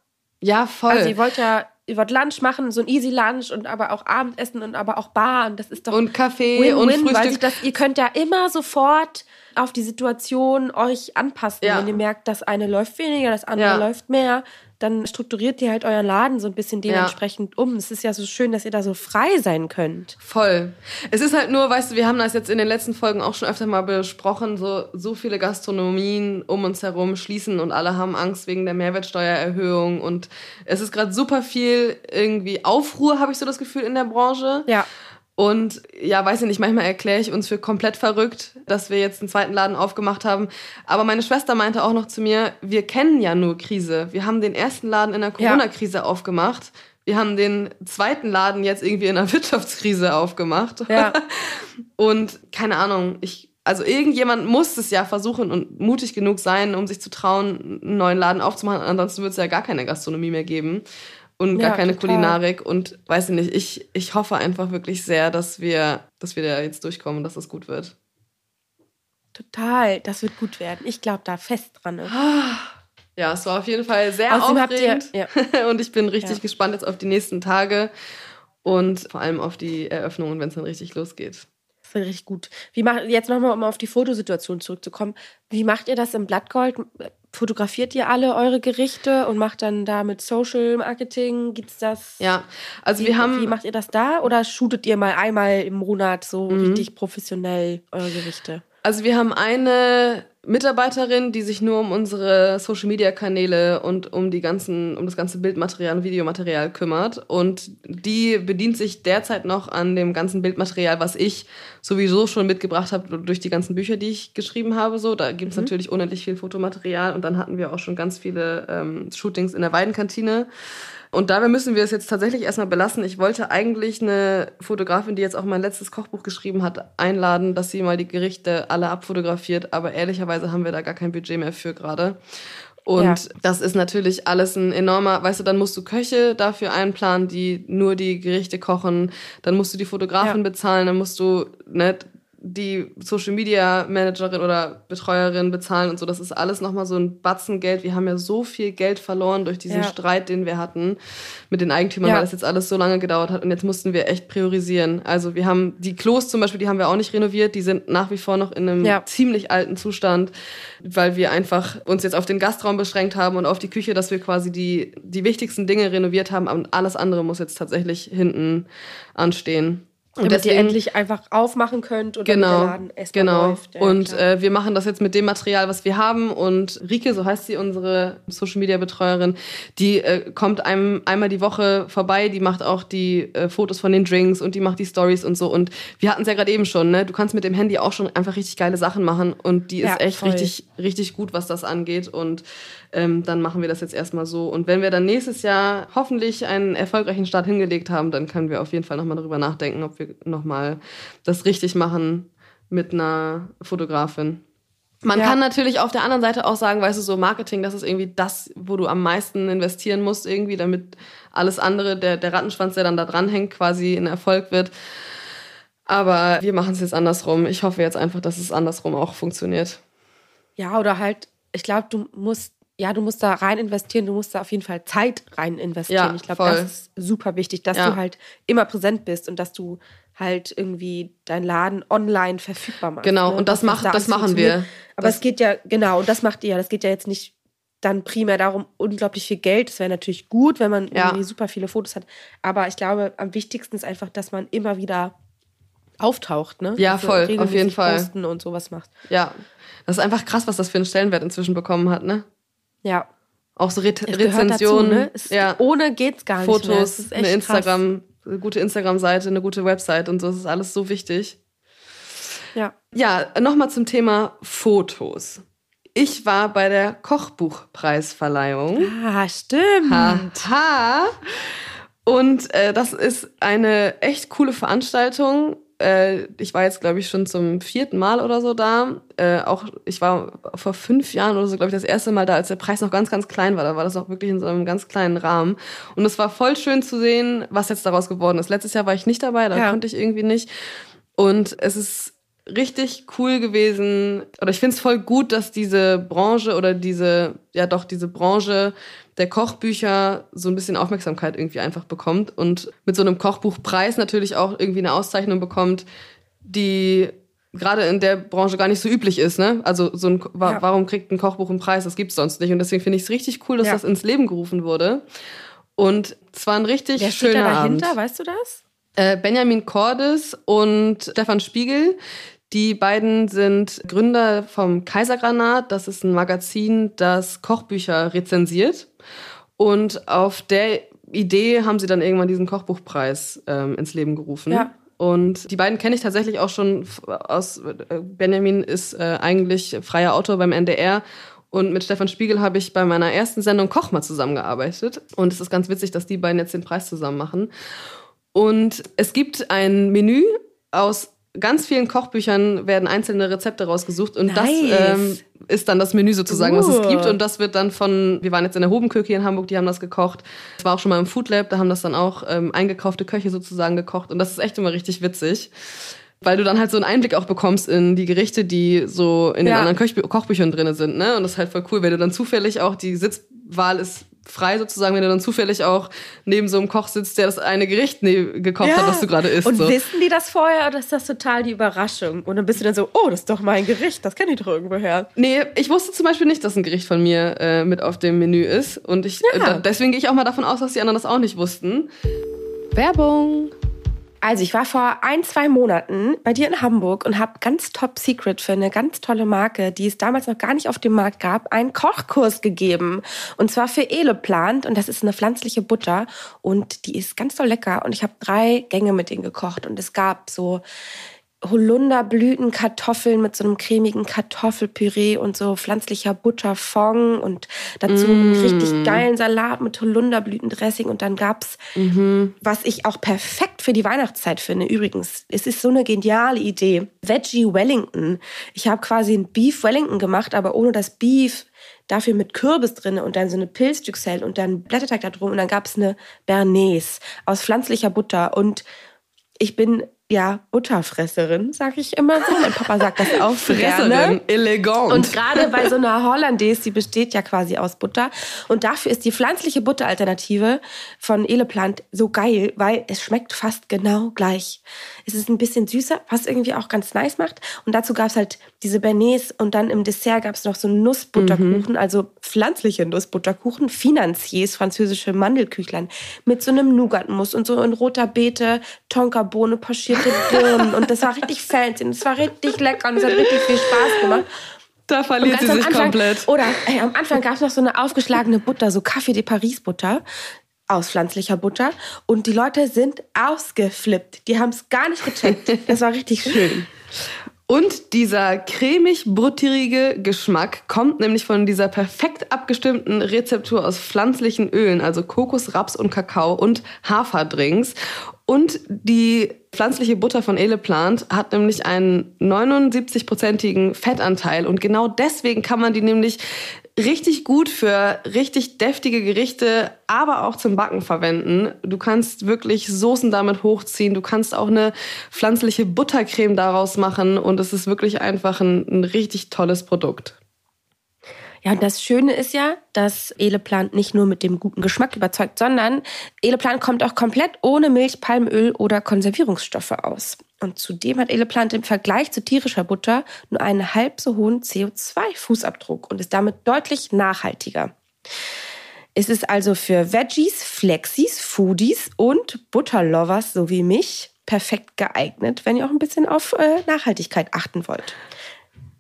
Ja, voll. Also ihr wollt ja, ihr wollt Lunch machen, so ein Easy Lunch und aber auch Abendessen und aber auch Bar und das ist doch und Kaffee Win -win, und Frühstück. Weil das, ihr könnt ja immer sofort auf die Situation euch anpassen, ja. wenn ihr merkt, das eine läuft weniger, das andere ja. läuft mehr dann strukturiert ihr halt euren Laden so ein bisschen dementsprechend ja. um. Es ist ja so schön, dass ihr da so frei sein könnt. Voll. Es ist halt nur, weißt du, wir haben das jetzt in den letzten Folgen auch schon öfter mal besprochen, so, so viele Gastronomien um uns herum schließen und alle haben Angst wegen der Mehrwertsteuererhöhung und es ist gerade super viel irgendwie Aufruhr, habe ich so das Gefühl, in der Branche. Ja. Und ja, weiß ich nicht, manchmal erkläre ich uns für komplett verrückt, dass wir jetzt einen zweiten Laden aufgemacht haben. Aber meine Schwester meinte auch noch zu mir, wir kennen ja nur Krise. Wir haben den ersten Laden in der Corona-Krise ja. aufgemacht. Wir haben den zweiten Laden jetzt irgendwie in der Wirtschaftskrise aufgemacht. Ja. Und keine Ahnung, ich, also irgendjemand muss es ja versuchen und mutig genug sein, um sich zu trauen, einen neuen Laden aufzumachen. Ansonsten wird es ja gar keine Gastronomie mehr geben und gar ja, keine total. Kulinarik und weiß ich nicht, ich, ich hoffe einfach wirklich sehr, dass wir, dass wir da jetzt durchkommen und dass es gut wird. Total, das wird gut werden. Ich glaube da fest dran. Ja, es war auf jeden Fall sehr Außerdem aufregend ihr, ja. und ich bin richtig ja. gespannt jetzt auf die nächsten Tage und vor allem auf die Eröffnungen, wenn es dann richtig losgeht. Das wird richtig gut. Wie macht, jetzt nochmal, um auf die Fotosituation zurückzukommen. Wie macht ihr das im Blattgold? Fotografiert ihr alle eure Gerichte und macht dann da mit Social Marketing? Gibt's das? Ja, also wie, wir haben. Wie macht ihr das da oder shootet ihr mal einmal im Monat so mhm. richtig professionell eure Gerichte? Also wir haben eine Mitarbeiterin, die sich nur um unsere Social Media Kanäle und um die ganzen, um das ganze Bildmaterial und Videomaterial kümmert. Und die bedient sich derzeit noch an dem ganzen Bildmaterial, was ich sowieso schon mitgebracht habe durch die ganzen Bücher, die ich geschrieben habe. So, da gibt es mhm. natürlich unendlich viel Fotomaterial und dann hatten wir auch schon ganz viele ähm, Shootings in der Weidenkantine. Und dabei müssen wir es jetzt tatsächlich erstmal belassen. Ich wollte eigentlich eine Fotografin, die jetzt auch mein letztes Kochbuch geschrieben hat, einladen, dass sie mal die Gerichte alle abfotografiert. Aber ehrlicherweise haben wir da gar kein Budget mehr für gerade. Und ja. das ist natürlich alles ein enormer, weißt du, dann musst du Köche dafür einplanen, die nur die Gerichte kochen, dann musst du die Fotografin ja. bezahlen, dann musst du ne, die Social Media Managerin oder Betreuerin bezahlen und so. Das ist alles nochmal so ein Batzen Geld. Wir haben ja so viel Geld verloren durch diesen ja. Streit, den wir hatten mit den Eigentümern, ja. weil das jetzt alles so lange gedauert hat. Und jetzt mussten wir echt priorisieren. Also wir haben die Klos zum Beispiel, die haben wir auch nicht renoviert. Die sind nach wie vor noch in einem ja. ziemlich alten Zustand, weil wir einfach uns jetzt auf den Gastraum beschränkt haben und auf die Küche, dass wir quasi die, die wichtigsten Dinge renoviert haben. Und alles andere muss jetzt tatsächlich hinten anstehen. Und damit deswegen, ihr endlich einfach aufmachen könnt und genau, der Laden erstmal genau. läuft. Ja, und äh, wir machen das jetzt mit dem Material, was wir haben. Und Rike, so heißt sie, unsere Social Media Betreuerin, die äh, kommt einem einmal die Woche vorbei. Die macht auch die äh, Fotos von den Drinks und die macht die Stories und so. Und wir hatten es ja gerade eben schon. Ne, du kannst mit dem Handy auch schon einfach richtig geile Sachen machen. Und die ist ja, echt voll. richtig, richtig gut, was das angeht. Und ähm, dann machen wir das jetzt erstmal so. Und wenn wir dann nächstes Jahr hoffentlich einen erfolgreichen Start hingelegt haben, dann können wir auf jeden Fall nochmal darüber nachdenken, ob wir nochmal das richtig machen mit einer Fotografin. Man Ja. kann natürlich auf der anderen Seite auch sagen, weißt du, so Marketing, das ist irgendwie das, wo du am meisten investieren musst, irgendwie, damit alles andere, der, der Rattenschwanz, der dann da dranhängt, quasi ein Erfolg wird. Aber wir machen es jetzt andersrum. Ich hoffe jetzt einfach, dass es andersrum auch funktioniert. Ja, oder halt, ich glaube, du musst, ja, du musst da rein investieren, du musst da auf jeden Fall Zeit rein investieren. Ja, ich glaube, das ist super wichtig, dass Ja. du halt immer präsent bist und dass du halt irgendwie deinen Laden online verfügbar machst. Genau, ne? und das macht- da das machen wir. Aber Das- es geht ja, genau, und das macht ihr ja, das geht ja jetzt nicht dann primär darum, unglaublich viel Geld. Das wäre natürlich gut, wenn man Ja. irgendwie super viele Fotos hat. Aber ich glaube, am wichtigsten ist einfach, dass man immer wieder auftaucht, ne? Ja, du voll, auf jeden Fall. Posten und sowas machst. Ja, das ist einfach krass, was das für einen Stellenwert inzwischen bekommen hat, ne? Ja. Auch so Re Es gehört dazu, Rezensionen, ne? Es, ja, Ohne geht's gar nicht Fotos, eine. Instagram, eine gute Instagram-Seite, eine gute Website und so, das ist alles so wichtig. Ja. Ja, nochmal zum Thema Fotos. Ich war bei der Kochbuchpreisverleihung. Ah, stimmt. Haha. Und äh, das ist eine echt coole Veranstaltung. Äh, ich war jetzt, glaube ich, schon zum vierten Mal oder so da. Äh, auch ich war vor fünf Jahren oder so, glaube ich, das erste Mal da, als der Preis noch ganz, ganz klein war. Da war das auch wirklich in so einem ganz kleinen Rahmen. Und es war voll schön zu sehen, was jetzt daraus geworden ist. Letztes Jahr war ich nicht dabei, da Ja. konnte ich irgendwie nicht. Und es ist richtig cool gewesen. Oder ich finde es voll gut, dass diese Branche oder diese, ja doch, diese Branche der Kochbücher so ein bisschen Aufmerksamkeit irgendwie einfach bekommt und mit so einem Kochbuchpreis natürlich auch irgendwie eine Auszeichnung bekommt, die gerade in der Branche gar nicht so üblich ist, ne? Also so ein, wa Ja. warum kriegt ein Kochbuch einen Preis? Das gibt's sonst nicht. Und deswegen finde ich es richtig cool, dass Ja. das ins Leben gerufen wurde. Und es war ein richtig Wer steht schöner da dahinter? Abend. Weißt du das? Äh, Benjamin Cordes und Stefan Spiegel. Die beiden sind Gründer vom Kaisergranat. Das ist ein Magazin, das Kochbücher rezensiert. Und auf der Idee haben sie dann irgendwann diesen Kochbuchpreis ähm, ins Leben gerufen. Ja. Und die beiden kenne ich tatsächlich auch schon aus. äh, Benjamin ist äh, eigentlich freier Autor beim NDR. Und mit Stefan Spiegel habe ich bei meiner ersten Sendung Koch mal zusammengearbeitet. Und es ist ganz witzig, dass die beiden jetzt den Preis zusammen machen. Und es gibt ein Menü aus ganz vielen Kochbüchern werden einzelne Rezepte rausgesucht und Nice. das ähm, ist dann das Menü sozusagen, was es Uh. gibt und das wird dann von, wir waren jetzt in der Hobenküche in Hamburg, die haben das gekocht. Ich war auch schon mal im Food Lab, da haben das dann auch ähm, eingekaufte Köche sozusagen gekocht und das ist echt immer richtig witzig. Weil du dann halt so einen Einblick auch bekommst in die Gerichte, die so in den Ja. anderen Kochbü Kochbüchern drin sind, ne? Und das ist halt voll cool, wenn du dann zufällig auch, die Sitzwahl ist frei sozusagen, wenn du dann zufällig auch neben so einem Koch sitzt, der das eine Gericht gekocht hat, was du gerade isst. Und so. wissen die das vorher oder ist das total die Überraschung? Und dann bist du dann so, oh, das ist doch mein Gericht, das kenne ich doch irgendwoher. Nee, ich wusste zum Beispiel nicht, dass ein Gericht von mir äh, mit auf dem Menü ist. Und ich, Ja. äh, deswegen gehe ich auch mal davon aus, dass die anderen das auch nicht wussten. Werbung. Also ich war vor ein, zwei Monaten bei dir in Hamburg und habe ganz top secret für eine ganz tolle Marke, die es damals noch gar nicht auf dem Markt gab, einen Kochkurs gegeben. Und zwar für Eleplant. Und das ist eine pflanzliche Butter. Und die ist ganz doll lecker. Und ich habe drei Gänge mit denen gekocht. Und es gab so Holunderblütenkartoffeln mit so einem cremigen Kartoffelpüree und so pflanzlicher Butterfond und dazu einen richtig geilen Salat mit Holunderblütendressing und dann gab's was ich auch perfekt für die Weihnachtszeit finde. Übrigens, es ist so eine geniale Idee. Veggie Wellington. Ich habe quasi ein Beef Wellington gemacht, aber ohne das Beef. Dafür mit Kürbis drin und dann so eine Pilzstückzell und dann Blätterteig da drum und dann gab's eine Bernays aus pflanzlicher Butter und ich bin ja Butterfresserin, sag ich immer so. Mein Papa sagt das auch so Fresserin, gerne. elegant. Und gerade bei so einer Hollandaise, die besteht ja quasi aus Butter. Und dafür ist die pflanzliche Butteralternative von Eleplant so geil, weil es schmeckt fast genau gleich. Es ist ein bisschen süßer, was irgendwie auch ganz nice macht. Und dazu gab's halt diese Bernays und dann im Dessert gab's noch so einen Nussbutterkuchen, also pflanzliche Nussbutterkuchen, Financiers, französische Mandelküchlein, mit so einem Nougatmus und so in roter Beete, Tonkabohne, pochierte Birnen. Und das war richtig fancy und es war richtig lecker und es hat richtig viel Spaß gemacht. da verliert sie sich Anfang, komplett. Oder ey, am Anfang gab es noch so eine aufgeschlagene Butter, so Café de Paris Butter aus pflanzlicher Butter. Und die Leute sind ausgeflippt. Die haben es gar nicht gecheckt. Das war richtig schön. Und dieser cremig-butterige Geschmack kommt nämlich von dieser perfekt abgestimmten Rezeptur aus pflanzlichen Ölen, also Kokos, Raps und Kakao und Haferdrinks. Und die pflanzliche Butter von Eleplant hat nämlich einen 79-prozentigen Fettanteil. Und genau deswegen kann man die nämlich richtig gut für richtig deftige Gerichte, aber auch zum Backen verwenden. Du kannst wirklich Soßen damit hochziehen. Du kannst auch eine pflanzliche Buttercreme daraus machen. Und es ist wirklich einfach ein, ein richtig tolles Produkt. Ja, und das Schöne ist ja, dass Eleplant nicht nur mit dem guten Geschmack überzeugt, sondern Eleplant kommt auch komplett ohne Milch, Palmöl oder Konservierungsstoffe aus. Und zudem hat Eleplant im Vergleich zu tierischer Butter nur einen halb so hohen CO2-Fußabdruck und ist damit deutlich nachhaltiger. Es ist also für Veggies, Flexis, Foodies und Butterlovers so wie mich perfekt geeignet, wenn ihr auch ein bisschen auf äh, Nachhaltigkeit achten wollt.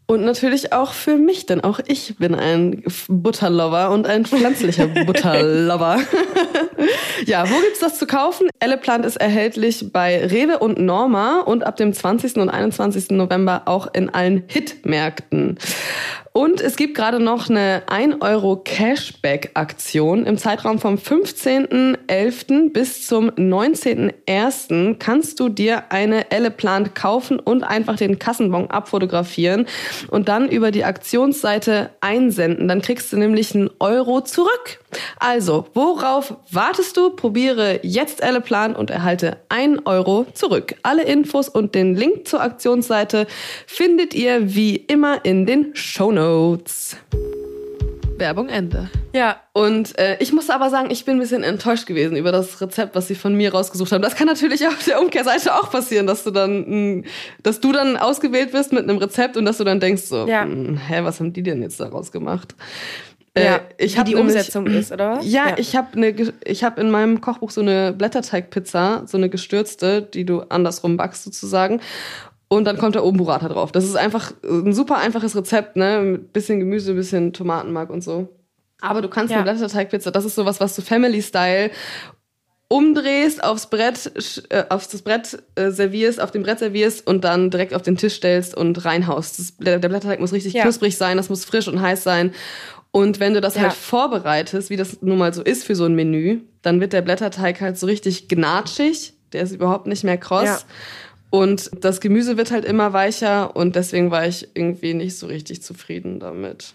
Und natürlich auch für mich, denn auch ich bin ein Butterlover und ein pflanzlicher Butterlover. ja, wo gibt's das zu kaufen? Elleplant ist erhältlich bei Rewe und Norma und ab dem 20. und 21. November auch in allen Hitmärkten. Und es gibt gerade noch eine 1 Euro Cashback-Aktion. Im Zeitraum vom 15.11. bis zum 19.01. kannst du dir eine Elle Plant kaufen und einfach den Kassenbon abfotografieren und dann über die Aktionsseite einsenden. Dann kriegst du nämlich einen Euro zurück. Also, worauf wartest du? Probiere jetzt Elle Plant und erhalte 1 Euro zurück. Alle Infos und den Link zur Aktionsseite findet ihr wie immer in den Show Notes. Werbung Ende. Ja. Und äh, ich muss aber sagen, ich bin ein bisschen enttäuscht gewesen über das Rezept, was sie von mir rausgesucht haben. Das kann natürlich auf der Umkehrseite auch passieren, dass du dann, mh, hm, dass du dann ausgewählt wirst mit einem Rezept und dass du dann denkst so, ja. mh, hm, hä, was haben die denn jetzt daraus gemacht? Ja, äh, ich wie die nämlich, Umsetzung ist, oder was? Ja, ja. ich habe ne, ich habe in meinem Kochbuch so eine Blätterteigpizza, so eine gestürzte, die du andersrum backst sozusagen. Und dann kommt da oben Burrata drauf. Das ist einfach ein super einfaches Rezept, ne? Mit bisschen Gemüse, bisschen Tomatenmark und so. Aber du kannst ja. eine Blätterteigpizza, das ist sowas, was du Family-Style umdrehst, aufs Brett, äh, aufs das Brett äh, servierst, auf dem Brett servierst und dann direkt auf den Tisch stellst und reinhaust. Das, der Blätterteig muss richtig ja. knusprig sein, das muss frisch und heiß sein. Und wenn du das ja. halt vorbereitest, wie das nun mal so ist für so ein Menü, dann wird der Blätterteig halt so richtig gnatschig. Der ist überhaupt nicht mehr kross. Ja. Und das Gemüse wird halt immer weicher und deswegen war ich irgendwie nicht so richtig zufrieden damit.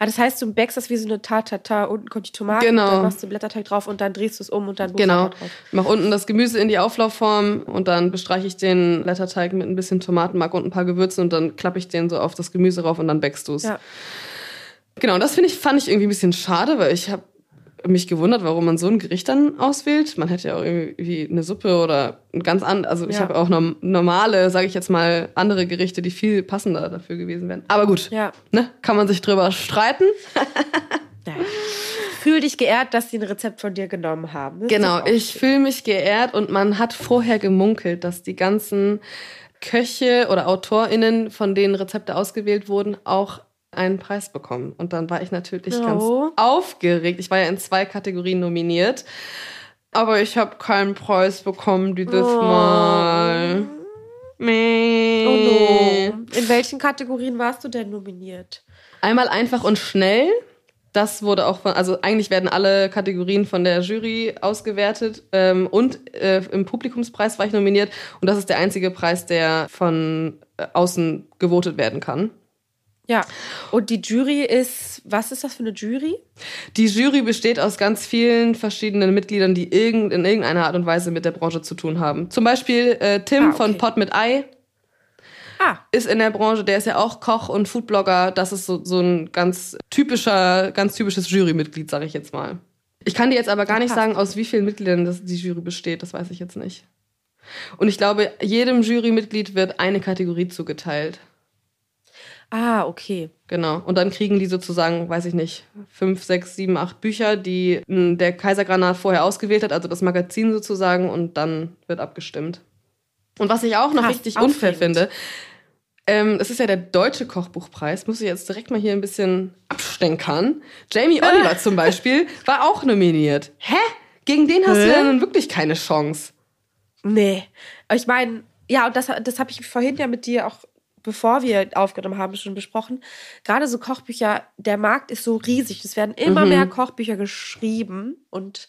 Ah, das heißt, du backst das wie so eine Tatata, unten kommt die Tomate, genau. dann machst du Blätterteig drauf und dann drehst du es um und dann Genau. Drauf. Mach unten das Gemüse in die Auflaufform und dann bestreiche ich den Blätterteig mit ein bisschen Tomatenmark und ein paar Gewürzen und dann klappe ich den so auf das Gemüse rauf und dann backst du es. Ja. Genau, das finde ich, fand ich irgendwie ein bisschen schade, weil ich habe mich gewundert, warum man so ein Gericht dann auswählt. Man hätte ja auch irgendwie eine Suppe oder ein ganz an, also ich ja. habe auch normale, sage ich jetzt mal, andere Gerichte, die viel passender dafür gewesen wären. Aber gut, ja. ne, kann man sich drüber streiten. ja. Fühl dich geehrt, dass sie ein Rezept von dir genommen haben. Das genau, ich fühle mich geehrt und man hat vorher gemunkelt, dass die ganzen Köche oder AutorInnen, von denen Rezepte ausgewählt wurden, auch einen Preis bekommen. Und dann war ich natürlich oh. ganz aufgeregt. Ich war ja in zwei Kategorien nominiert. Aber ich habe keinen Preis bekommen dieses oh. Mal. Meh. Oh no. In welchen Kategorien warst du denn nominiert? Einmal einfach und schnell. Das wurde auch von, also eigentlich werden alle Kategorien von der Jury ausgewertet. Ähm, und äh, im Publikumspreis war ich nominiert. Und das ist der einzige Preis, der von äh, außen gewotet werden kann. Ja, und die Jury ist, was ist das für eine Jury? Die Jury besteht aus ganz vielen verschiedenen Mitgliedern, die irgend, in irgendeiner Art und Weise mit der Branche zu tun haben. Zum Beispiel äh, Tim ah, okay. von Pot mit Ei. Ah. Ist in der Branche, der ist ja auch Koch und Foodblogger. Das ist so, so ein ganz typischer, ganz typisches Jurymitglied, sage ich jetzt mal. Ich kann dir jetzt aber gar nicht sagen, aus wie vielen Mitgliedern das, die Jury besteht. Das weiß ich jetzt nicht. Und ich glaube, jedem Jurymitglied wird eine Kategorie zugeteilt. Ah, okay. Genau. Und dann kriegen die sozusagen, weiß ich nicht, fünf, sechs, sieben, acht Bücher, die hm, der Kaisergranat vorher ausgewählt hat, also das Magazin sozusagen, und dann wird abgestimmt. Und was ich auch noch Krass, richtig unfair finde, ähm, es ist ja der deutsche Kochbuchpreis, muss ich jetzt direkt mal hier ein bisschen abstenkern. Jamie Oliver zum Beispiel war auch nominiert. Hä? Gegen den hast Hä? du ja nun wirklich keine Chance. Nee. Ich meine, ja, und das, das habe ich vorhin ja mit dir auch bevor wir aufgenommen haben, schon besprochen. Gerade so Kochbücher, der Markt ist so riesig. Es werden immer mhm. mehr Kochbücher geschrieben und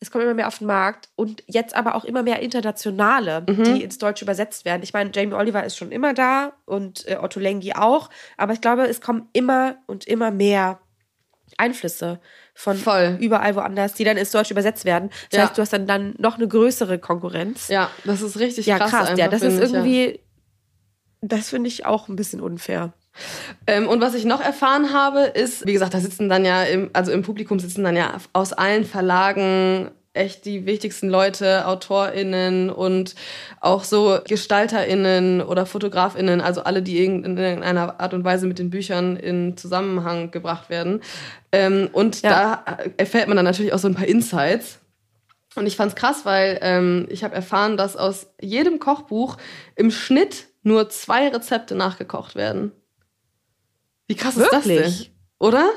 es kommen immer mehr auf den Markt und jetzt aber auch immer mehr internationale, Mhm. die ins Deutsche übersetzt werden. Ich meine, Jamie Oliver ist schon immer da und äh, Otto Lengi auch, aber ich glaube, es kommen immer und immer mehr Einflüsse von Voll. überall woanders, die dann ins Deutsche übersetzt werden. Das Ja. heißt, du hast dann, dann noch eine größere Konkurrenz. Ja, das ist richtig Ja, krass. krass, ja, das ist irgendwie, das finde ich auch ein bisschen unfair. Ähm, und was ich noch erfahren habe, ist, wie gesagt, da sitzen dann ja, im, also im Publikum sitzen dann ja aus allen Verlagen echt die wichtigsten Leute, AutorInnen und auch so GestalterInnen oder FotografInnen, also alle, die in irgendeiner Art und Weise mit den Büchern in Zusammenhang gebracht werden. Ähm, und Ja. da erfährt man dann natürlich auch so ein paar Insights. Und ich fand's krass, weil ähm, ich habe erfahren, dass aus jedem Kochbuch im Schnitt nur zwei Rezepte nachgekocht werden. Wie krass ist das denn? Wirklich? Oder?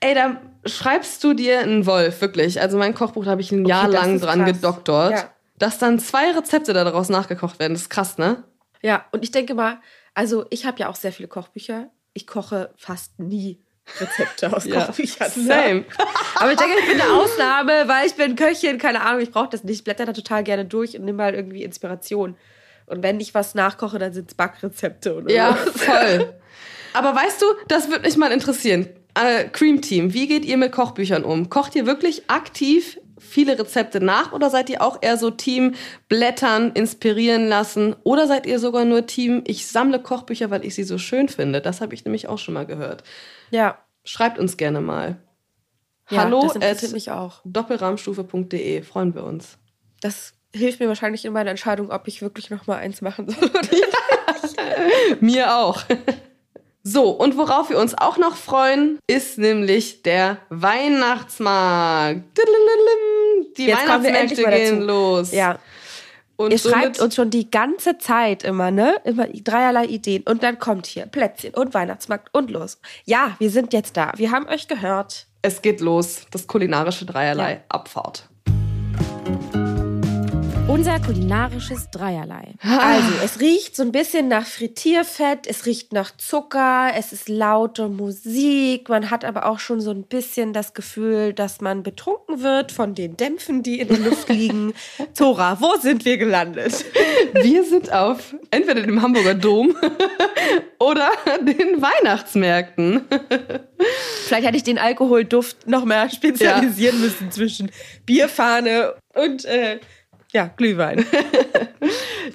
Ey, da schreibst du dir einen Wolf, wirklich. Also mein Kochbuch, da habe ich ein Jahr das lang dran krass. gedoktort. Ja. Dass dann zwei Rezepte daraus nachgekocht werden, das ist krass, ne? Ja, und ich denke mal, also ich habe ja auch sehr viele Kochbücher. Ich koche fast nie Rezepte aus Ja, Kochbüchern. ne? same. Aber ich denke, ich bin eine Ausnahme, weil ich bin Köchin, keine Ahnung, ich brauche das nicht. Ich blätter da total gerne durch und nehme mal irgendwie Inspiration. Und wenn ich was nachkoche, dann sind es Backrezepte oder Ja, so. voll. Aber weißt du, das würde mich mal interessieren. Äh, Cream Team, wie geht ihr mit Kochbüchern um? Kocht ihr wirklich aktiv viele Rezepte nach oder seid ihr auch eher so Team blättern, inspirieren lassen oder seid ihr sogar nur Team ich sammle Kochbücher, weil ich sie so schön finde? Das habe ich nämlich auch schon mal gehört. Ja, Schreibt uns gerne mal. ja Hallo das interessiert mich auch. doppelrahmstufe.de, freuen wir uns. Das hilft mir wahrscheinlich in meiner Entscheidung, ob ich wirklich noch mal eins machen soll oder nicht. Mir auch. So, und worauf wir uns auch noch freuen, ist nämlich der Weihnachtsmarkt. Die Jetzt Weihnachtsmärkte gehen los. Ja, Und Ihr schreibt uns schon die ganze Zeit immer, ne? Immer dreierlei Ideen. Und dann kommt hier Plätzchen und Weihnachtsmarkt und los. Ja, wir sind jetzt da. Wir haben euch gehört. es geht los. Das kulinarische Dreierlei Ja. Abfahrt. Unser kulinarisches Dreierlei. Also, es riecht so ein bisschen nach Frittierfett, es riecht nach Zucker, es ist laute Musik. Man hat aber auch schon so ein bisschen das Gefühl, dass man betrunken wird von den Dämpfen, die in der Luft liegen. Zora, wo sind wir gelandet? Wir sind auf entweder dem Hamburger Dom oder den Weihnachtsmärkten. Vielleicht hätte ich den Alkoholduft noch mehr spezialisieren müssen zwischen Bierfahne und äh, ja, Glühwein.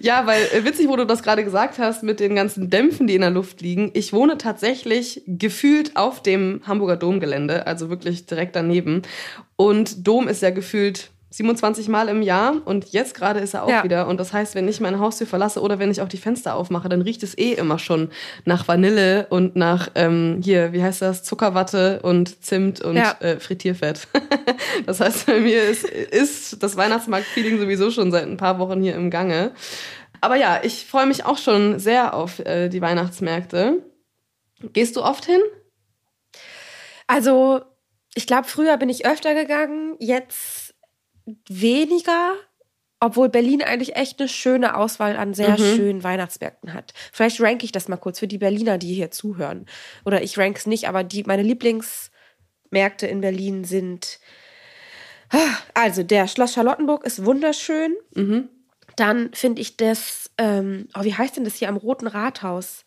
Ja, weil äh, witzig, wo du das gerade gesagt hast mit den ganzen Dämpfen, die in der Luft liegen. Ich wohne tatsächlich gefühlt auf dem Hamburger Domgelände, also wirklich direkt daneben. Und Dom ist ja gefühlt 27 Mal im Jahr und jetzt gerade ist er auch Ja. wieder. Und das heißt, wenn ich meine Haustür verlasse oder wenn ich auch die Fenster aufmache, dann riecht es eh immer schon nach Vanille und nach, ähm, hier, wie heißt das, Zuckerwatte und Zimt und Ja. äh, Frittierfett. das heißt, bei mir ist, ist das Weihnachtsmarkt-Feeling sowieso schon seit ein paar Wochen hier im Gange. Aber ja, ich freue mich auch schon sehr auf äh, die Weihnachtsmärkte. Gehst du oft hin? Also, ich glaube, früher bin ich öfter gegangen, jetzt weniger. Obwohl Berlin eigentlich echt eine schöne Auswahl an sehr Mhm. schönen Weihnachtsmärkten hat. Vielleicht ranke ich das mal kurz für die Berliner, die hier zuhören. Oder ich ranke es nicht, aber die, meine Lieblingsmärkte in Berlin sind. Also, der Schloss Charlottenburg ist wunderschön. Mhm. Dann finde ich das, ähm, oh, wie heißt denn das hier am Roten Rathaus?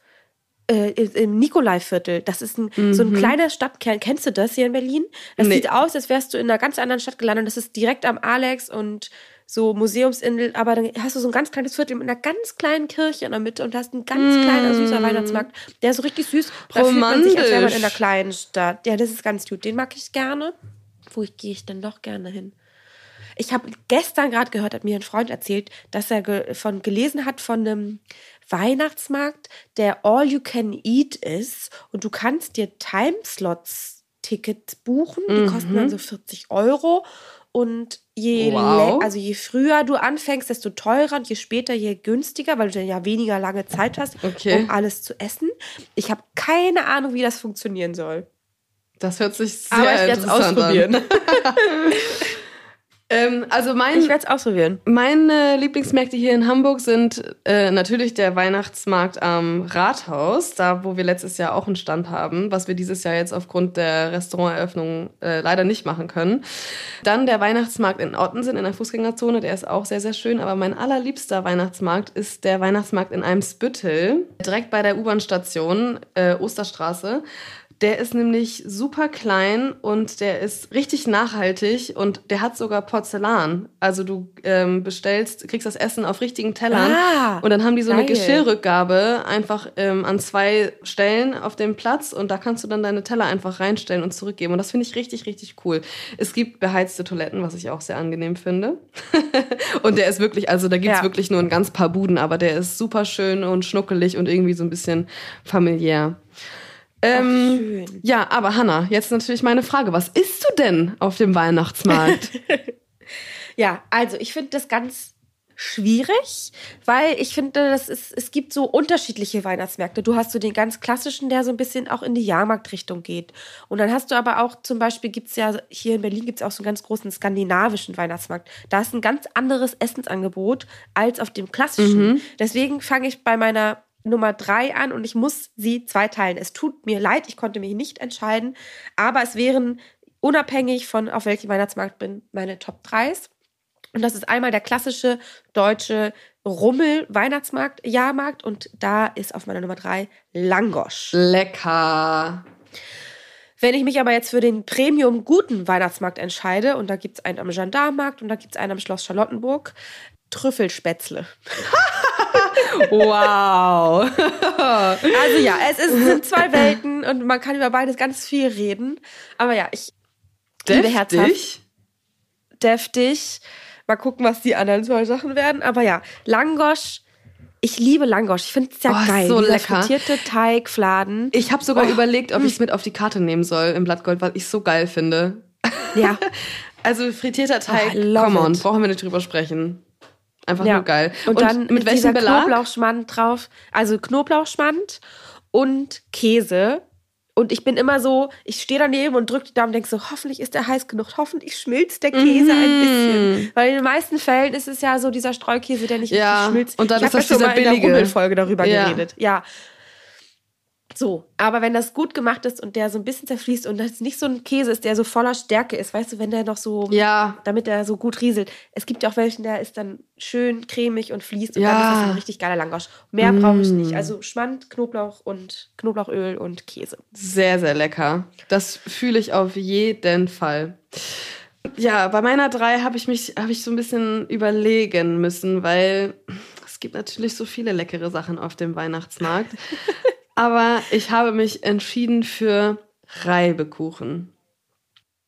Äh, im- Nikolaiviertel. Das ist ein, so ein kleiner Stadtkern. Kennst du das hier in Berlin? Das Nee. sieht aus, als wärst du in einer ganz anderen Stadt gelandet. Das ist direkt am Alex und so Museumsinsel. Aber dann hast du so ein ganz kleines Viertel mit einer ganz kleinen Kirche in der Mitte und hast einen ganz kleiner, süßer Weihnachtsmarkt. Der ist so richtig süß. Da fühlt man sich, als wäre man in einer Romantisch. kleinen Stadt. Ja, das ist ganz gut. Den mag ich gerne. Wo gehe ich denn noch gerne hin? Ich habe gestern gerade gehört, hat mir ein Freund erzählt, dass er ge von gelesen hat von einem Weihnachtsmarkt, der all you can eat ist und du kannst dir Timeslots Tickets buchen, die kosten dann so 40 Euro und je Wow. lä- also je früher du anfängst, desto teurer und je später, je günstiger, weil du dann ja weniger lange Zeit hast, Okay. um alles zu essen. Ich habe keine Ahnung, wie das funktionieren soll. Das hört sich sehr Aber ich werde es interessant ausprobieren. Ähm, also mein, Ich werde es ausprobieren. Meine Lieblingsmärkte hier in Hamburg sind äh, natürlich der Weihnachtsmarkt am Rathaus, da wo wir letztes Jahr auch einen Stand haben, was wir dieses Jahr jetzt aufgrund der Restauranteröffnung äh, leider nicht machen können. Dann der Weihnachtsmarkt in Ottensen in der Fußgängerzone, der ist auch sehr, sehr schön. Aber mein allerliebster Weihnachtsmarkt ist der Weihnachtsmarkt in Eimsbüttel, direkt bei der U-Bahn-Station äh, Osterstraße. Der ist nämlich super klein und der ist richtig nachhaltig und der hat sogar Porzellan. Also du ähm, bestellst, kriegst das Essen auf richtigen Tellern Ah, und dann haben die so eine geil. Geschirrrückgabe einfach ähm, an zwei Stellen auf dem Platz und da kannst du dann deine Teller einfach reinstellen und zurückgeben. Und das finde ich richtig, richtig cool. Es gibt beheizte Toiletten, was ich auch sehr angenehm finde. und der ist wirklich, also da gibt's Ja. wirklich nur ein ganz paar Buden, aber der ist super schön und schnuckelig und irgendwie so ein bisschen familiär. Ähm, schön. ja, aber Hanna, jetzt natürlich meine Frage. Was isst du denn auf dem Weihnachtsmarkt? Ja, also ich finde das ganz schwierig, weil ich finde, das ist, es gibt so unterschiedliche Weihnachtsmärkte. Du hast so den ganz klassischen, der so ein bisschen auch in die Jahrmarktrichtung geht. Und dann hast du aber auch zum Beispiel gibt's ja hier in Berlin gibt's auch so einen ganz großen skandinavischen Weihnachtsmarkt. Da ist ein ganz anderes Essensangebot als auf dem klassischen. Deswegen fange ich bei meiner Nummer drei an und ich muss sie zweiteilen. Es tut mir leid, ich konnte mich nicht entscheiden, aber es wären unabhängig von auf welchem Weihnachtsmarkt bin meine Top 3s. Und das ist einmal der klassische deutsche Rummel-Weihnachtsmarkt, Jahrmarkt. Und da ist auf meiner Nummer drei Langosch. Lecker. Wenn ich mich aber jetzt für den Premium guten Weihnachtsmarkt entscheide, und da gibt es einen am Gendarmenmarkt und da gibt es einen am Schloss Charlottenburg, Trüffelspätzle. Wow. Also ja, es ist, sind zwei Welten und man kann über beides ganz viel reden. Aber ja, ich liebe herzhaft. Deftig. deftig. Mal gucken, was die anderen zwei Sachen werden. Aber ja, Langosch. Ich liebe Langosch. Ich finde es ja Oh, geil. so Dieser lecker. frittierte Teigfladen. Ich habe sogar Oh. überlegt, ob ich es mit auf die Karte nehmen soll im Blattgold, weil ich es so geil finde. Ja, Also frittierter Teig, I love come on, it. brauchen wir nicht drüber sprechen. Einfach ja. nur geil. Und, dann mit welchem Belag? Knoblauchschmand drauf. Also Knoblauchschmand und Käse. Und ich bin immer so, ich stehe daneben und drücke die Daumen und denke so, hoffentlich ist der heiß genug, hoffentlich schmilzt der Käse Mhm. ein bisschen. Weil in den meisten Fällen ist es ja so dieser Streukäse, der nicht Ja, richtig schmilzt. und dann ich ist das schon dieser mal in der billige. Rummelfolge darüber Ja. geredet. Ja. So, aber wenn das gut gemacht ist und der so ein bisschen zerfließt und das nicht so ein Käse ist, der so voller Stärke ist, weißt du, wenn der noch so Ja, damit er so gut rieselt. Es gibt ja auch welchen, der ist dann schön cremig und fließt und Ja. dann ist das ein richtig geiler Langosch. Mehr brauche ich Mm. nicht. Also Schmand, Knoblauch und Knoblauchöl und Käse. sehr, sehr lecker. Das fühle ich auf jeden Fall. Ja, bei meiner drei habe ich mich, habe ich so ein bisschen überlegen müssen, weil es gibt natürlich so viele leckere Sachen auf dem Weihnachtsmarkt. Aber ich habe mich entschieden für Reibekuchen.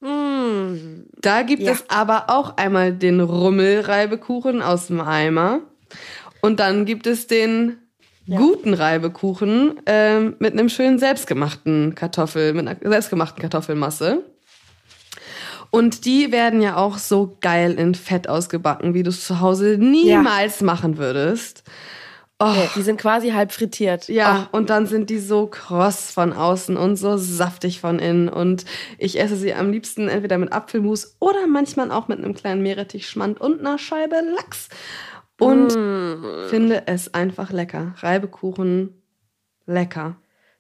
Mm. Da gibt Ja. es aber auch einmal den Rummelreibekuchen aus dem Eimer. Und dann gibt es den guten Reibekuchen ähm, mit einem schönen selbstgemachten Kartoffel, mit einer selbstgemachten Kartoffelmasse. Und die werden ja auch so geil in Fett ausgebacken, wie du es zu Hause niemals machen würdest. Oh, Nee, die sind quasi halb frittiert. ja, und dann sind die so kross von außen und so saftig von innen. Und ich esse sie am liebsten entweder mit Apfelmus oder manchmal auch mit einem kleinen Meerrettichschmand und einer Scheibe Lachs. Und finde es einfach lecker. Reibekuchen, lecker.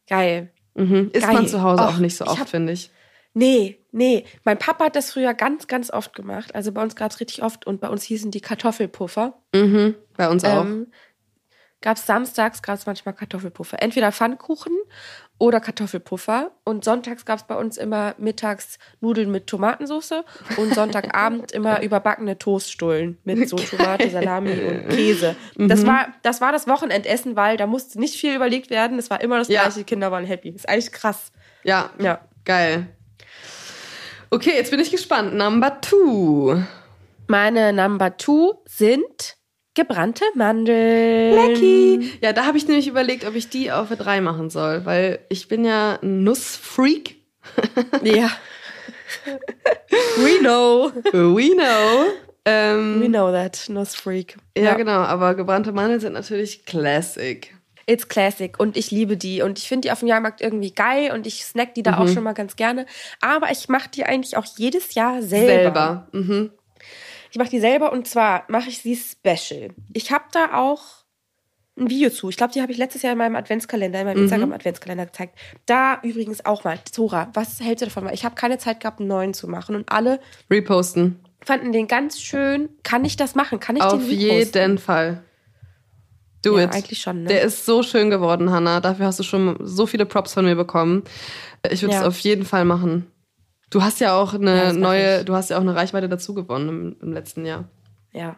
Geil. Mhm. Isst Geil. man zu Hause Och, auch nicht so oft, finde ich. Nee, nee. Mein Papa hat das früher ganz, ganz oft gemacht. Also bei uns gab es richtig oft und bei uns hießen die Kartoffelpuffer. Mhm. Bei uns auch. Gab es samstags gab es manchmal Kartoffelpuffer. Entweder Pfannkuchen oder Kartoffelpuffer. Und sonntags gab es bei uns immer mittags Nudeln mit Tomatensauce und Sonntagabend immer überbackene Toaststullen mit so Tomate, Salami und Käse. Das, war, das war das Wochenendessen, weil da musste nicht viel überlegt werden. Es war immer das Ja. gleiche, die Kinder waren happy. Ist eigentlich krass. Ja, Ja. geil. Okay, jetzt bin ich gespannt. Number two. Meine Number Two sind gebrannte Mandeln. Lecky. Ja, da habe ich nämlich überlegt, ob ich die auf drei machen soll, weil ich bin ja ein Nussfreak. Ja. We know. We know. Ähm, We know that. Nussfreak. ja, genau, aber gebrannte Mandeln sind natürlich Classic. It's classic und ich liebe die und ich finde die auf dem Jahrmarkt irgendwie geil und ich snack die da Mhm. auch schon mal ganz gerne. Aber ich mache die eigentlich auch jedes Jahr selber. Selber. Mhm. Ich mache die selber und zwar mache ich sie special. Ich habe da auch ein Video zu. Ich glaube, die habe ich letztes Jahr in meinem Adventskalender, in meinem Instagram-Adventskalender gezeigt. Da übrigens auch mal. Zora, was hältst du davon? Weil Ich habe keine Zeit gehabt, einen neuen zu machen. Und alle Reposten. fanden den ganz schön. Kann ich das machen? Kann ich Auf den reposten? jeden Fall. Do Ja, it. eigentlich schon, ne? Der ist so schön geworden, Hannah. Dafür hast du schon so viele Props von mir bekommen. Ich würde es Ja. auf jeden Fall machen. Du hast ja auch Ja, eine mach neue, du hast ja auch eine Reichweite dazu gewonnen im, im letzten Jahr. Ja.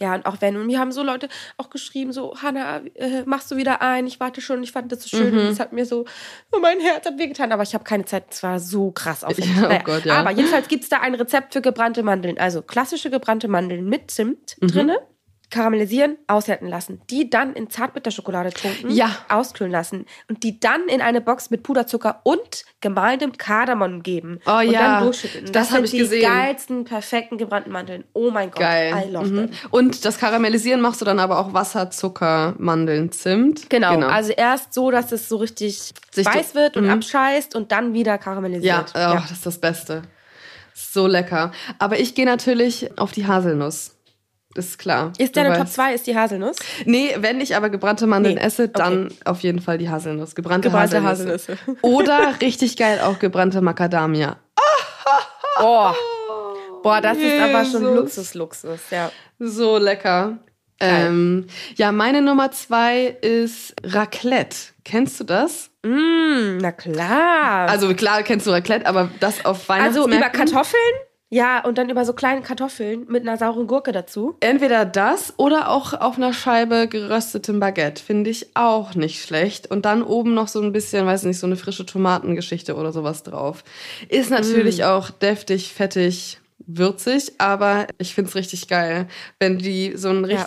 Ja, und auch wenn, und mir haben so Leute auch geschrieben, so, Hanna, äh, machst du wieder ein? Ich warte schon, ich fand das so schön. Mhm. Und es hat mir so, oh, mein Herz hat wehgetan, aber ich habe keine Zeit, es war so krass aufwendig. Ja, oh Gott, ja. Aber jedenfalls gibt es da ein Rezept für gebrannte Mandeln. Also klassische gebrannte Mandeln mit Zimt Mhm. drinne, karamellisieren, aushärten lassen. Die dann in Zartbitterschokolade tunken, Ja. auskühlen lassen. Und die dann in eine Box mit Puderzucker und gemahlenem Kardamom geben. Oh und ja, dann durchschütteln. das hab sind die gesehen. geilsten, perfekten gebrannten Mandeln. Oh mein Gott, Geil. I love Mhm. them. Und das Karamellisieren machst du dann aber auch Wasser, Zucker, Mandeln, Zimt. Genau, also erst so, dass es so richtig Sich weiß wird und Mhm. abscheißt und dann wieder ja, karamellisiert. oh, das ist das Beste. So lecker. Aber ich gehe natürlich auf die Haselnuss. Ist klar. Ist deine Top weißt. 2 ist die Haselnuss? Nee, wenn ich aber gebrannte Mandeln Nee, esse, dann okay. auf jeden Fall die Haselnuss. Gebrannte, Gebrannte Haselnüsse. Haselnüsse. Oder richtig geil auch gebrannte Macadamia. Oh. Boah, das ist aber schon Jesus. Luxus, Luxus, ja. So lecker. Ähm, ja, meine Nummer zwei ist Raclette. Kennst du das? Mm, na klar. Also klar kennst du Raclette, aber das auf Also Weihnachtsmärkten. über Kartoffeln? Ja, und dann über so kleine Kartoffeln mit einer sauren Gurke dazu. Entweder das oder auch auf einer Scheibe geröstetem Baguette. Finde ich auch nicht schlecht. Und dann oben noch so ein bisschen, weiß nicht, so eine frische Tomatengeschichte oder sowas drauf. Ist natürlich Mm. auch deftig, fettig, würzig, aber ich find's richtig geil. Wenn die so einen Ja.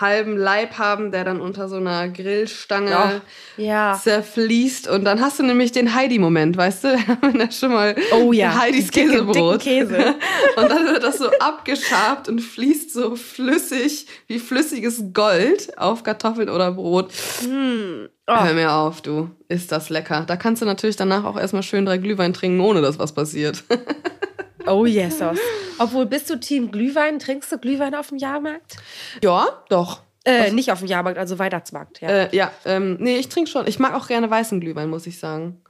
Halben Leib haben, der dann unter so einer Grillstange Ja. zerfließt. Und dann hast du nämlich den Heidi-Moment, weißt du? Wir haben ja schon mal Oh ja. Heidis Dicke- Käsebrot. Käse. Und dann wird das so abgeschabt und fließt so flüssig wie flüssiges Gold auf Kartoffeln oder Brot. Oh. Hör mir auf, du. Ist das lecker. Da kannst du natürlich danach auch erstmal schön drei Glühwein trinken, ohne dass was passiert. Oh yes. aus. Obwohl, bist du Team Glühwein? Trinkst du Glühwein auf dem Jahrmarkt? ja, doch. Äh, nicht auf dem Jahrmarkt, also Weihnachtsmarkt, ja. Äh, ja, ähm, nee, ich trinke schon. Ich mag auch gerne weißen Glühwein, muss ich sagen.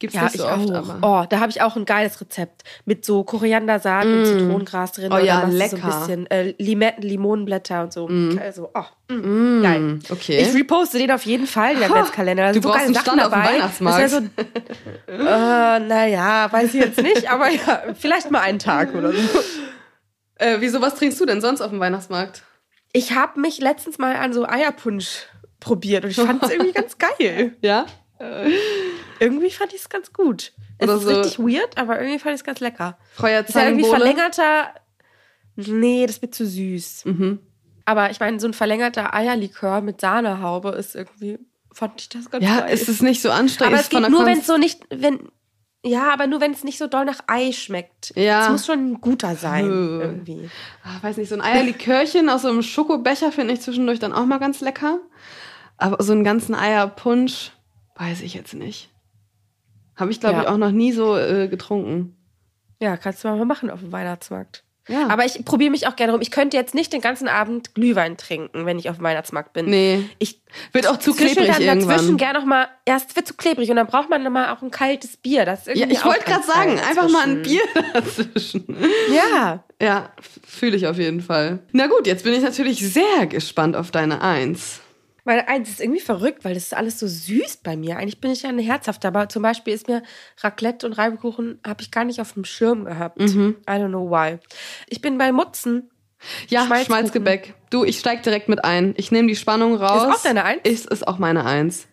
Gibt's Ja, nicht ich so oft, auch. aber. Oh, da habe ich auch ein geiles Rezept mit so Koriandersaat und Zitronengras drin. Oh ja, du So lecker. ein bisschen äh, Limetten, Limonenblätter und so. Also, oh, Mm, geil. Okay. Ich reposte den auf jeden Fall, den Adventskalender. Da du so brauchst einen Stand auf dem dabei. Weihnachtsmarkt. Das so, äh, naja, weiß ich jetzt nicht, aber ja, vielleicht mal einen Tag oder so. äh, wieso, was trinkst du denn sonst auf dem Weihnachtsmarkt? Ich habe mich letztens mal an so Eierpunsch probiert und ich fand es irgendwie ganz geil. Ja? Irgendwie fand ich es ganz gut. Es Oder ist so- richtig weird, aber irgendwie fand ich es ganz lecker. Ist ja irgendwie Feuerzangenbowle? verlängerter. Nee, das wird zu süß. Mhm. Aber ich meine, so ein verlängerter Eierlikör mit Sahnehaube ist irgendwie, fand ich das ganz Ja, geil. ist es nicht so anstrengend? aber es geht nur, wenn es so nicht, wenn, ja, aber nur wenn es nicht so doll nach Ei schmeckt. Ja. Es muss schon ein guter sein, Äh. irgendwie. Ah, weiß nicht, so ein Eierlikörchen aus so einem Schokobecher finde ich zwischendurch dann auch mal ganz lecker. Aber so einen ganzen Eierpunsch, weiß ich jetzt nicht. Habe ich, glaube Ja. ich, auch noch nie so äh, getrunken. Ja, kannst du mal machen auf dem Weihnachtsmarkt. Ja. Aber ich probiere mich auch gerne rum. Ich könnte jetzt nicht den ganzen Abend Glühwein trinken, wenn ich auf dem Weihnachtsmarkt bin. Nee. Ich Wird auch zu klebrig dann irgendwann. dazwischen gerne noch mal, erst wird zu klebrig und dann braucht man noch mal auch ein kaltes Bier. Das ja, ich wollte gerade sagen, einfach mal ein. Bier dazwischen. Ja. Ja, fühle ich auf jeden Fall. Na gut, jetzt bin ich natürlich sehr gespannt auf deine Eins. Meine Eins ist irgendwie verrückt, weil das ist alles so süß bei mir. Eigentlich bin ich ja eine herzhafte, aber zum Beispiel ist mir Raclette und Reibekuchen habe ich gar nicht auf dem Schirm gehabt. Mhm. I don't know why. Ich bin bei Mutzen. Ja. Schmalzgebäck. Du, ich steig direkt mit ein. Ich nehme die Spannung raus. auch deine Eins? Ist, ist auch meine Eins.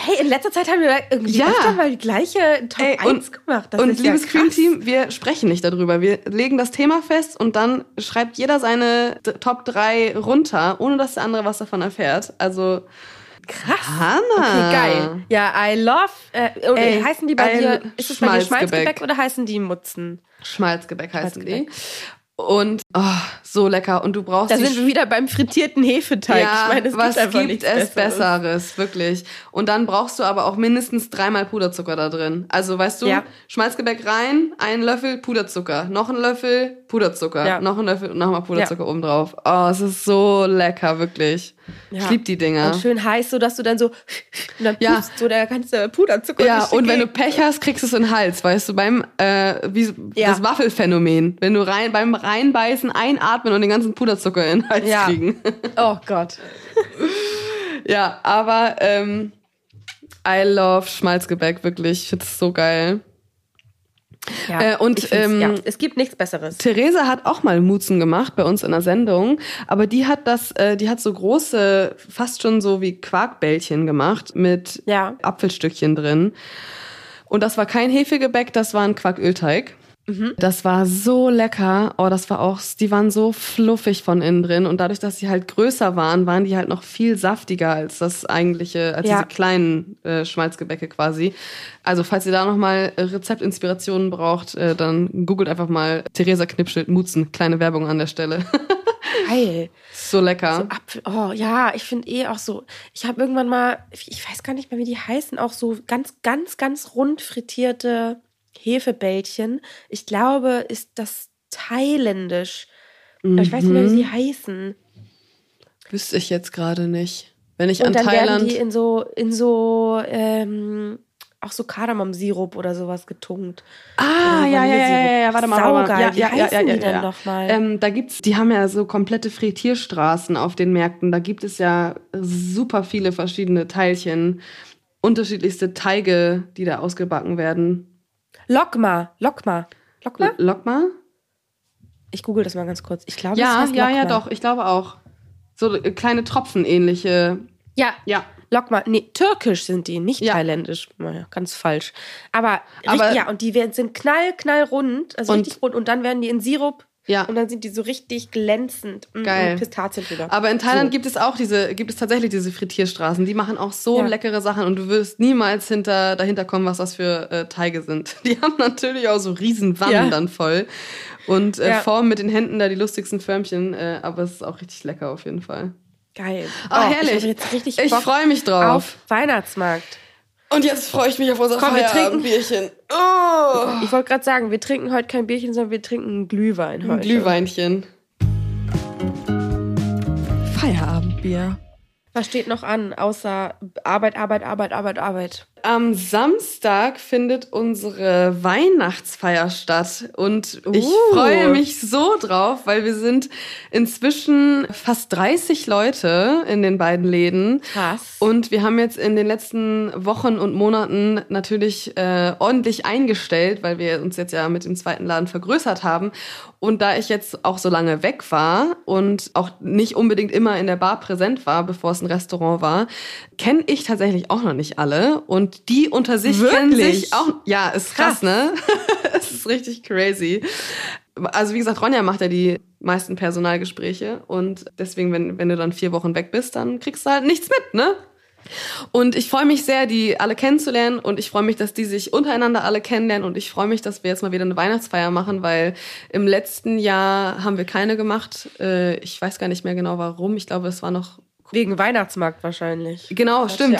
Hey, in letzter Zeit haben wir irgendwie Ja. öfter mal die gleiche Top Ey, 1 gemacht. Das und ist ja liebes Cream. Team, wir sprechen nicht darüber. Wir legen das Thema fest und dann schreibt jeder seine Top 3 runter, ohne dass der andere was davon erfährt. Also Krass. Hanna. Okay, geil. Ja, I love. Äh, und Ey, heißen die bei dir, ist es bei dir Schmalzgebäck. Schmalzgebäck oder heißen die Mutzen? Schmalzgebäck heißen die. Und oh, so lecker. Und du brauchst Da sind wir wieder beim frittierten Hefeteig. ja, ich meine, es was gibt gibt es Besseres. Besseres, wirklich. Und dann brauchst du aber auch mindestens dreimal Puderzucker da drin. Also weißt du, Ja. Schmalzgebäck rein, einen Löffel Puderzucker, noch einen Löffel Puderzucker, Ja. noch einen Löffel und nochmal Puderzucker oben drauf. Oh, es ist so lecker, wirklich. Ja. Ich lieb die Dinger. Und schön heiß, so dass du dann so und dann Ja. pustst, so kannst du Puderzucker Ja, und wenn du. Pech hast, kriegst du es in den Hals, weißt du, beim äh, wie Ja. das Waffelphänomen. Wenn du rein beim reinbeißen, einatmen und den ganzen Puderzucker in den Hals Ja. kriegen. Oh Gott. Ja, aber ähm, I love Schmalzgebäck, wirklich. Ich find's so geil. Ja, Äh, und, ähm, ja, es gibt nichts Besseres. Theresa hat auch mal Mutzen gemacht bei uns in der Sendung, aber die hat das, äh, die hat so große, fast schon so wie Quarkbällchen gemacht mit Ja. Apfelstückchen drin. Und das war kein Hefegebäck, das war ein Quarkölteig. Das war so lecker. Oh, das war auch, die waren so fluffig von innen drin. Und dadurch, dass sie halt größer waren, waren die halt noch viel saftiger als das eigentliche, als Ja. diese kleinen äh, Schmalzgebäcke quasi. Also, falls ihr da nochmal Rezeptinspirationen braucht, äh, dann googelt einfach mal Theresa Knipschild Mutzen. Kleine Werbung an der Stelle. Geil. so lecker. So Apfel, oh ja, ich finde eh auch so. Ich habe irgendwann mal, ich weiß gar nicht mehr, wie die heißen, auch so ganz, ganz, ganz rund frittierte Hefebällchen. Ich glaube, ist das thailändisch. Aber ich weiß nicht mehr, wie sie Mhm. heißen. Wüsste ich jetzt gerade nicht. Wenn ich Und an dann werden Thailand. die in so, in so, ähm, auch so Kardamomsirup oder sowas getunkt. Ah, ja, ja, ja, ja, warte mal. Saugeil. Ja, Wie ja, ja, heißen ja, ja, die denn ja. nochmal? Ähm, da gibt's, die haben ja so komplette Frittierstraßen auf den Märkten. Da gibt es ja super viele verschiedene Teilchen, unterschiedlichste Teige, die da ausgebacken werden. Lokma, Lokma. Lokma? Lokma? Ich google das mal ganz kurz. Ich glaube, Ja, es heißt ja, ja, Lokma. doch. Ich glaube auch. So äh, kleine Tropfen ähnliche. Ja, Ja. Lokma, nee, türkisch sind die, nicht Ja. thailändisch. Naja, ganz falsch. Aber, Aber- richtig, ja, und die werden, sind knall, knallrund, also Und- richtig rund. Und dann werden die in Sirup Ja. und dann sind die so richtig glänzend. Mm, Geil. Und Pistazien drüber. Aber in Thailand So. gibt es auch diese, gibt es tatsächlich diese Frittierstraßen. Die machen auch so Ja. leckere Sachen und du wirst niemals hinter, dahinter kommen, was das für äh, Teige sind. Die haben natürlich auch so riesen Wannen Ja. dann voll und äh, Ja. formen mit den Händen da die lustigsten Förmchen. Äh, aber es ist auch richtig lecker auf jeden Fall. Geil. Ah, Oh, herrlich. Ich, Ich freue mich drauf. auf Weihnachtsmarkt. Und jetzt freue ich mich auf unser Komm, wir trinken- Feierabendbierchen. Oh, Ich wollte gerade sagen, wir trinken heute kein Bierchen, sondern wir trinken einen Glühwein ein heute. Glühweinchen. Feierabendbier. Was steht noch an, außer Arbeit, Arbeit, Arbeit, Arbeit, Arbeit? Am Samstag findet unsere Weihnachtsfeier statt und ich Uh. freue mich so drauf, weil wir sind inzwischen fast 30 Leute in den beiden Läden. Krass. Und wir haben jetzt in den letzten Wochen und Monaten natürlich äh, ordentlich eingestellt, weil wir uns jetzt ja mit dem zweiten Laden vergrößert haben. Und da ich jetzt auch so lange weg war und auch nicht unbedingt immer in der Bar präsent war, bevor es ein Restaurant war, kenne ich tatsächlich auch noch nicht alle. Und die unter sich kennen Wirklich? sich auch. Ja, ist krass, Krass. ne? Es ist richtig crazy. Also wie gesagt, Ronja macht ja die meisten Personalgespräche und deswegen, wenn, wenn du dann vier Wochen weg bist, dann kriegst du halt nichts mit, ne? Und ich freue mich sehr, die alle kennenzulernen und ich freue mich, dass die sich untereinander alle kennenlernen und ich freue mich, dass wir jetzt mal wieder eine Weihnachtsfeier machen, weil im letzten Jahr haben wir keine gemacht. Äh, Ich weiß gar nicht mehr genau warum. Ich glaube, es war noch Wegen Weihnachtsmarkt wahrscheinlich. Genau, Hast stimmt.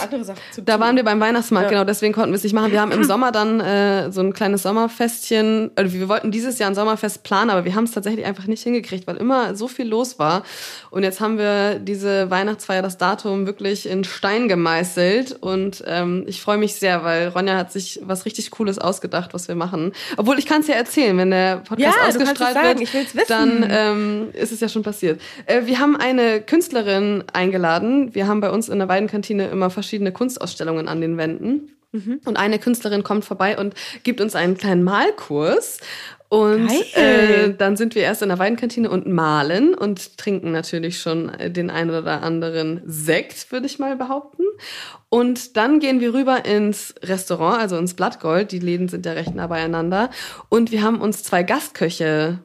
Da waren wir beim Weihnachtsmarkt, Ja. genau, deswegen konnten wir es nicht machen. Wir haben im Sommer dann äh, so ein kleines Sommerfestchen, also wir wollten dieses Jahr ein Sommerfest planen, aber wir haben es tatsächlich einfach nicht hingekriegt, weil immer so viel los war. Und jetzt haben wir diese Weihnachtsfeier, das Datum wirklich in Stein gemeißelt und ähm, ich freue mich sehr, weil Ronja hat sich was richtig Cooles ausgedacht, was wir machen. Obwohl ich kann es ja erzählen, wenn der Podcast Ja, du kannst es ausgestrahlt sagen, wird, ich will's wissen. dann ähm, ist es ja schon passiert. Äh, wir haben eine Künstlerin eingeladen. Wir haben bei uns in der Weidenkantine immer verschiedene Kunstausstellungen an den Wänden. Mhm. Und eine Künstlerin kommt vorbei und gibt uns einen kleinen Malkurs. Und äh, dann sind wir erst in der Weidenkantine und malen und trinken natürlich schon äh, den einen oder anderen Sekt, würde ich mal behaupten. Und dann gehen wir rüber ins Restaurant, also ins Blattgold. Die Läden sind ja recht nah beieinander. Und wir haben uns zwei Gastköche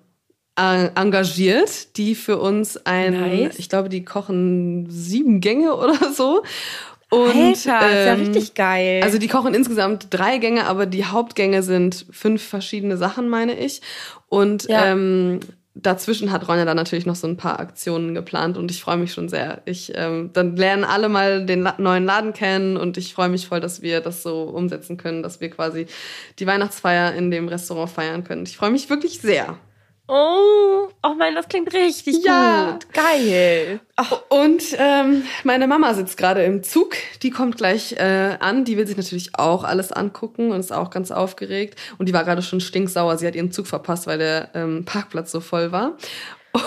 engagiert, die für uns ein, Nice. ich glaube, die kochen sieben Gänge oder so. Und, Alter, ist ja ähm, richtig geil. Also die kochen insgesamt drei Gänge, aber die Hauptgänge sind fünf verschiedene Sachen, meine ich. Und Ja. ähm, dazwischen hat Ronja dann natürlich noch so ein paar Aktionen geplant und ich freue mich schon sehr. Ich ähm, dann lernen alle mal den La neuen Laden kennen und ich freue mich voll, dass wir das so umsetzen können, dass wir quasi die Weihnachtsfeier in dem Restaurant feiern können. Ich freue mich wirklich sehr. Oh, oh mein, das klingt richtig Ja. gut. Geil. Und ähm, meine Mama sitzt gerade im Zug. Die kommt gleich äh, an. Die will sich natürlich auch alles angucken und ist auch ganz aufgeregt. Und die war gerade schon stinksauer. Sie hat ihren Zug verpasst, weil der ähm, Parkplatz so voll war.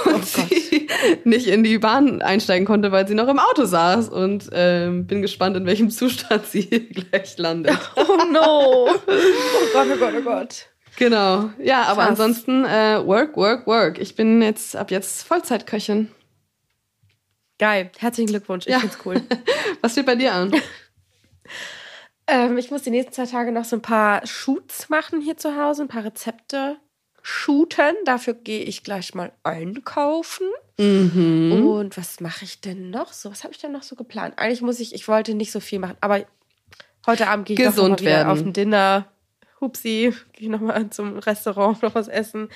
Und sie nicht in die Bahn einsteigen konnte, weil sie noch im Auto saß. Und ähm, bin gespannt, in welchem Zustand sie gleich landet. Oh no. Oh Gott, oh Gott, oh Gott. Genau. Ja, aber Krass. ansonsten äh, work, work, work. Ich bin jetzt ab jetzt Vollzeitköchin. Geil. Herzlichen Glückwunsch. Ich Ja. find's cool. Was steht bei dir an? ähm, ich muss die nächsten zwei Tage noch so ein paar Shoots machen hier zu Hause, ein paar Rezepte shooten. Dafür gehe ich gleich mal einkaufen. Mhm. Und was mache ich denn noch so? Was habe ich denn noch so geplant? Eigentlich muss ich, ich wollte nicht so viel machen, aber heute Abend gehe ich doch noch Gesund mal wieder werden. auf ein Dinner. Hupsi, gehe ich nochmal zum Restaurant noch was essen.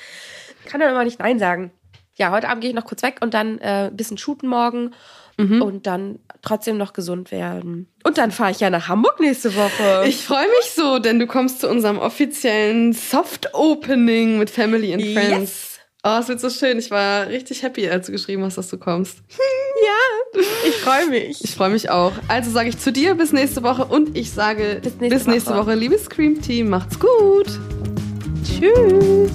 Kann dann immer nicht Nein sagen. Ja, heute Abend gehe ich noch kurz weg und dann äh, ein bisschen shooten morgen Mhm. und dann trotzdem noch gesund werden. Und dann fahre ich ja nach Hamburg nächste Woche. Ich freue mich so, denn du kommst zu unserem offiziellen Soft Opening mit Family and Friends. Yes. Oh, es wird so schön. Ich war richtig happy, als du geschrieben hast, dass du kommst. ich freue mich. Ich freue mich auch. Also sage ich zu dir bis nächste Woche und ich sage Bis nächste bis nächste Woche. Woche, liebes Scream Team, macht's gut. Tschüss.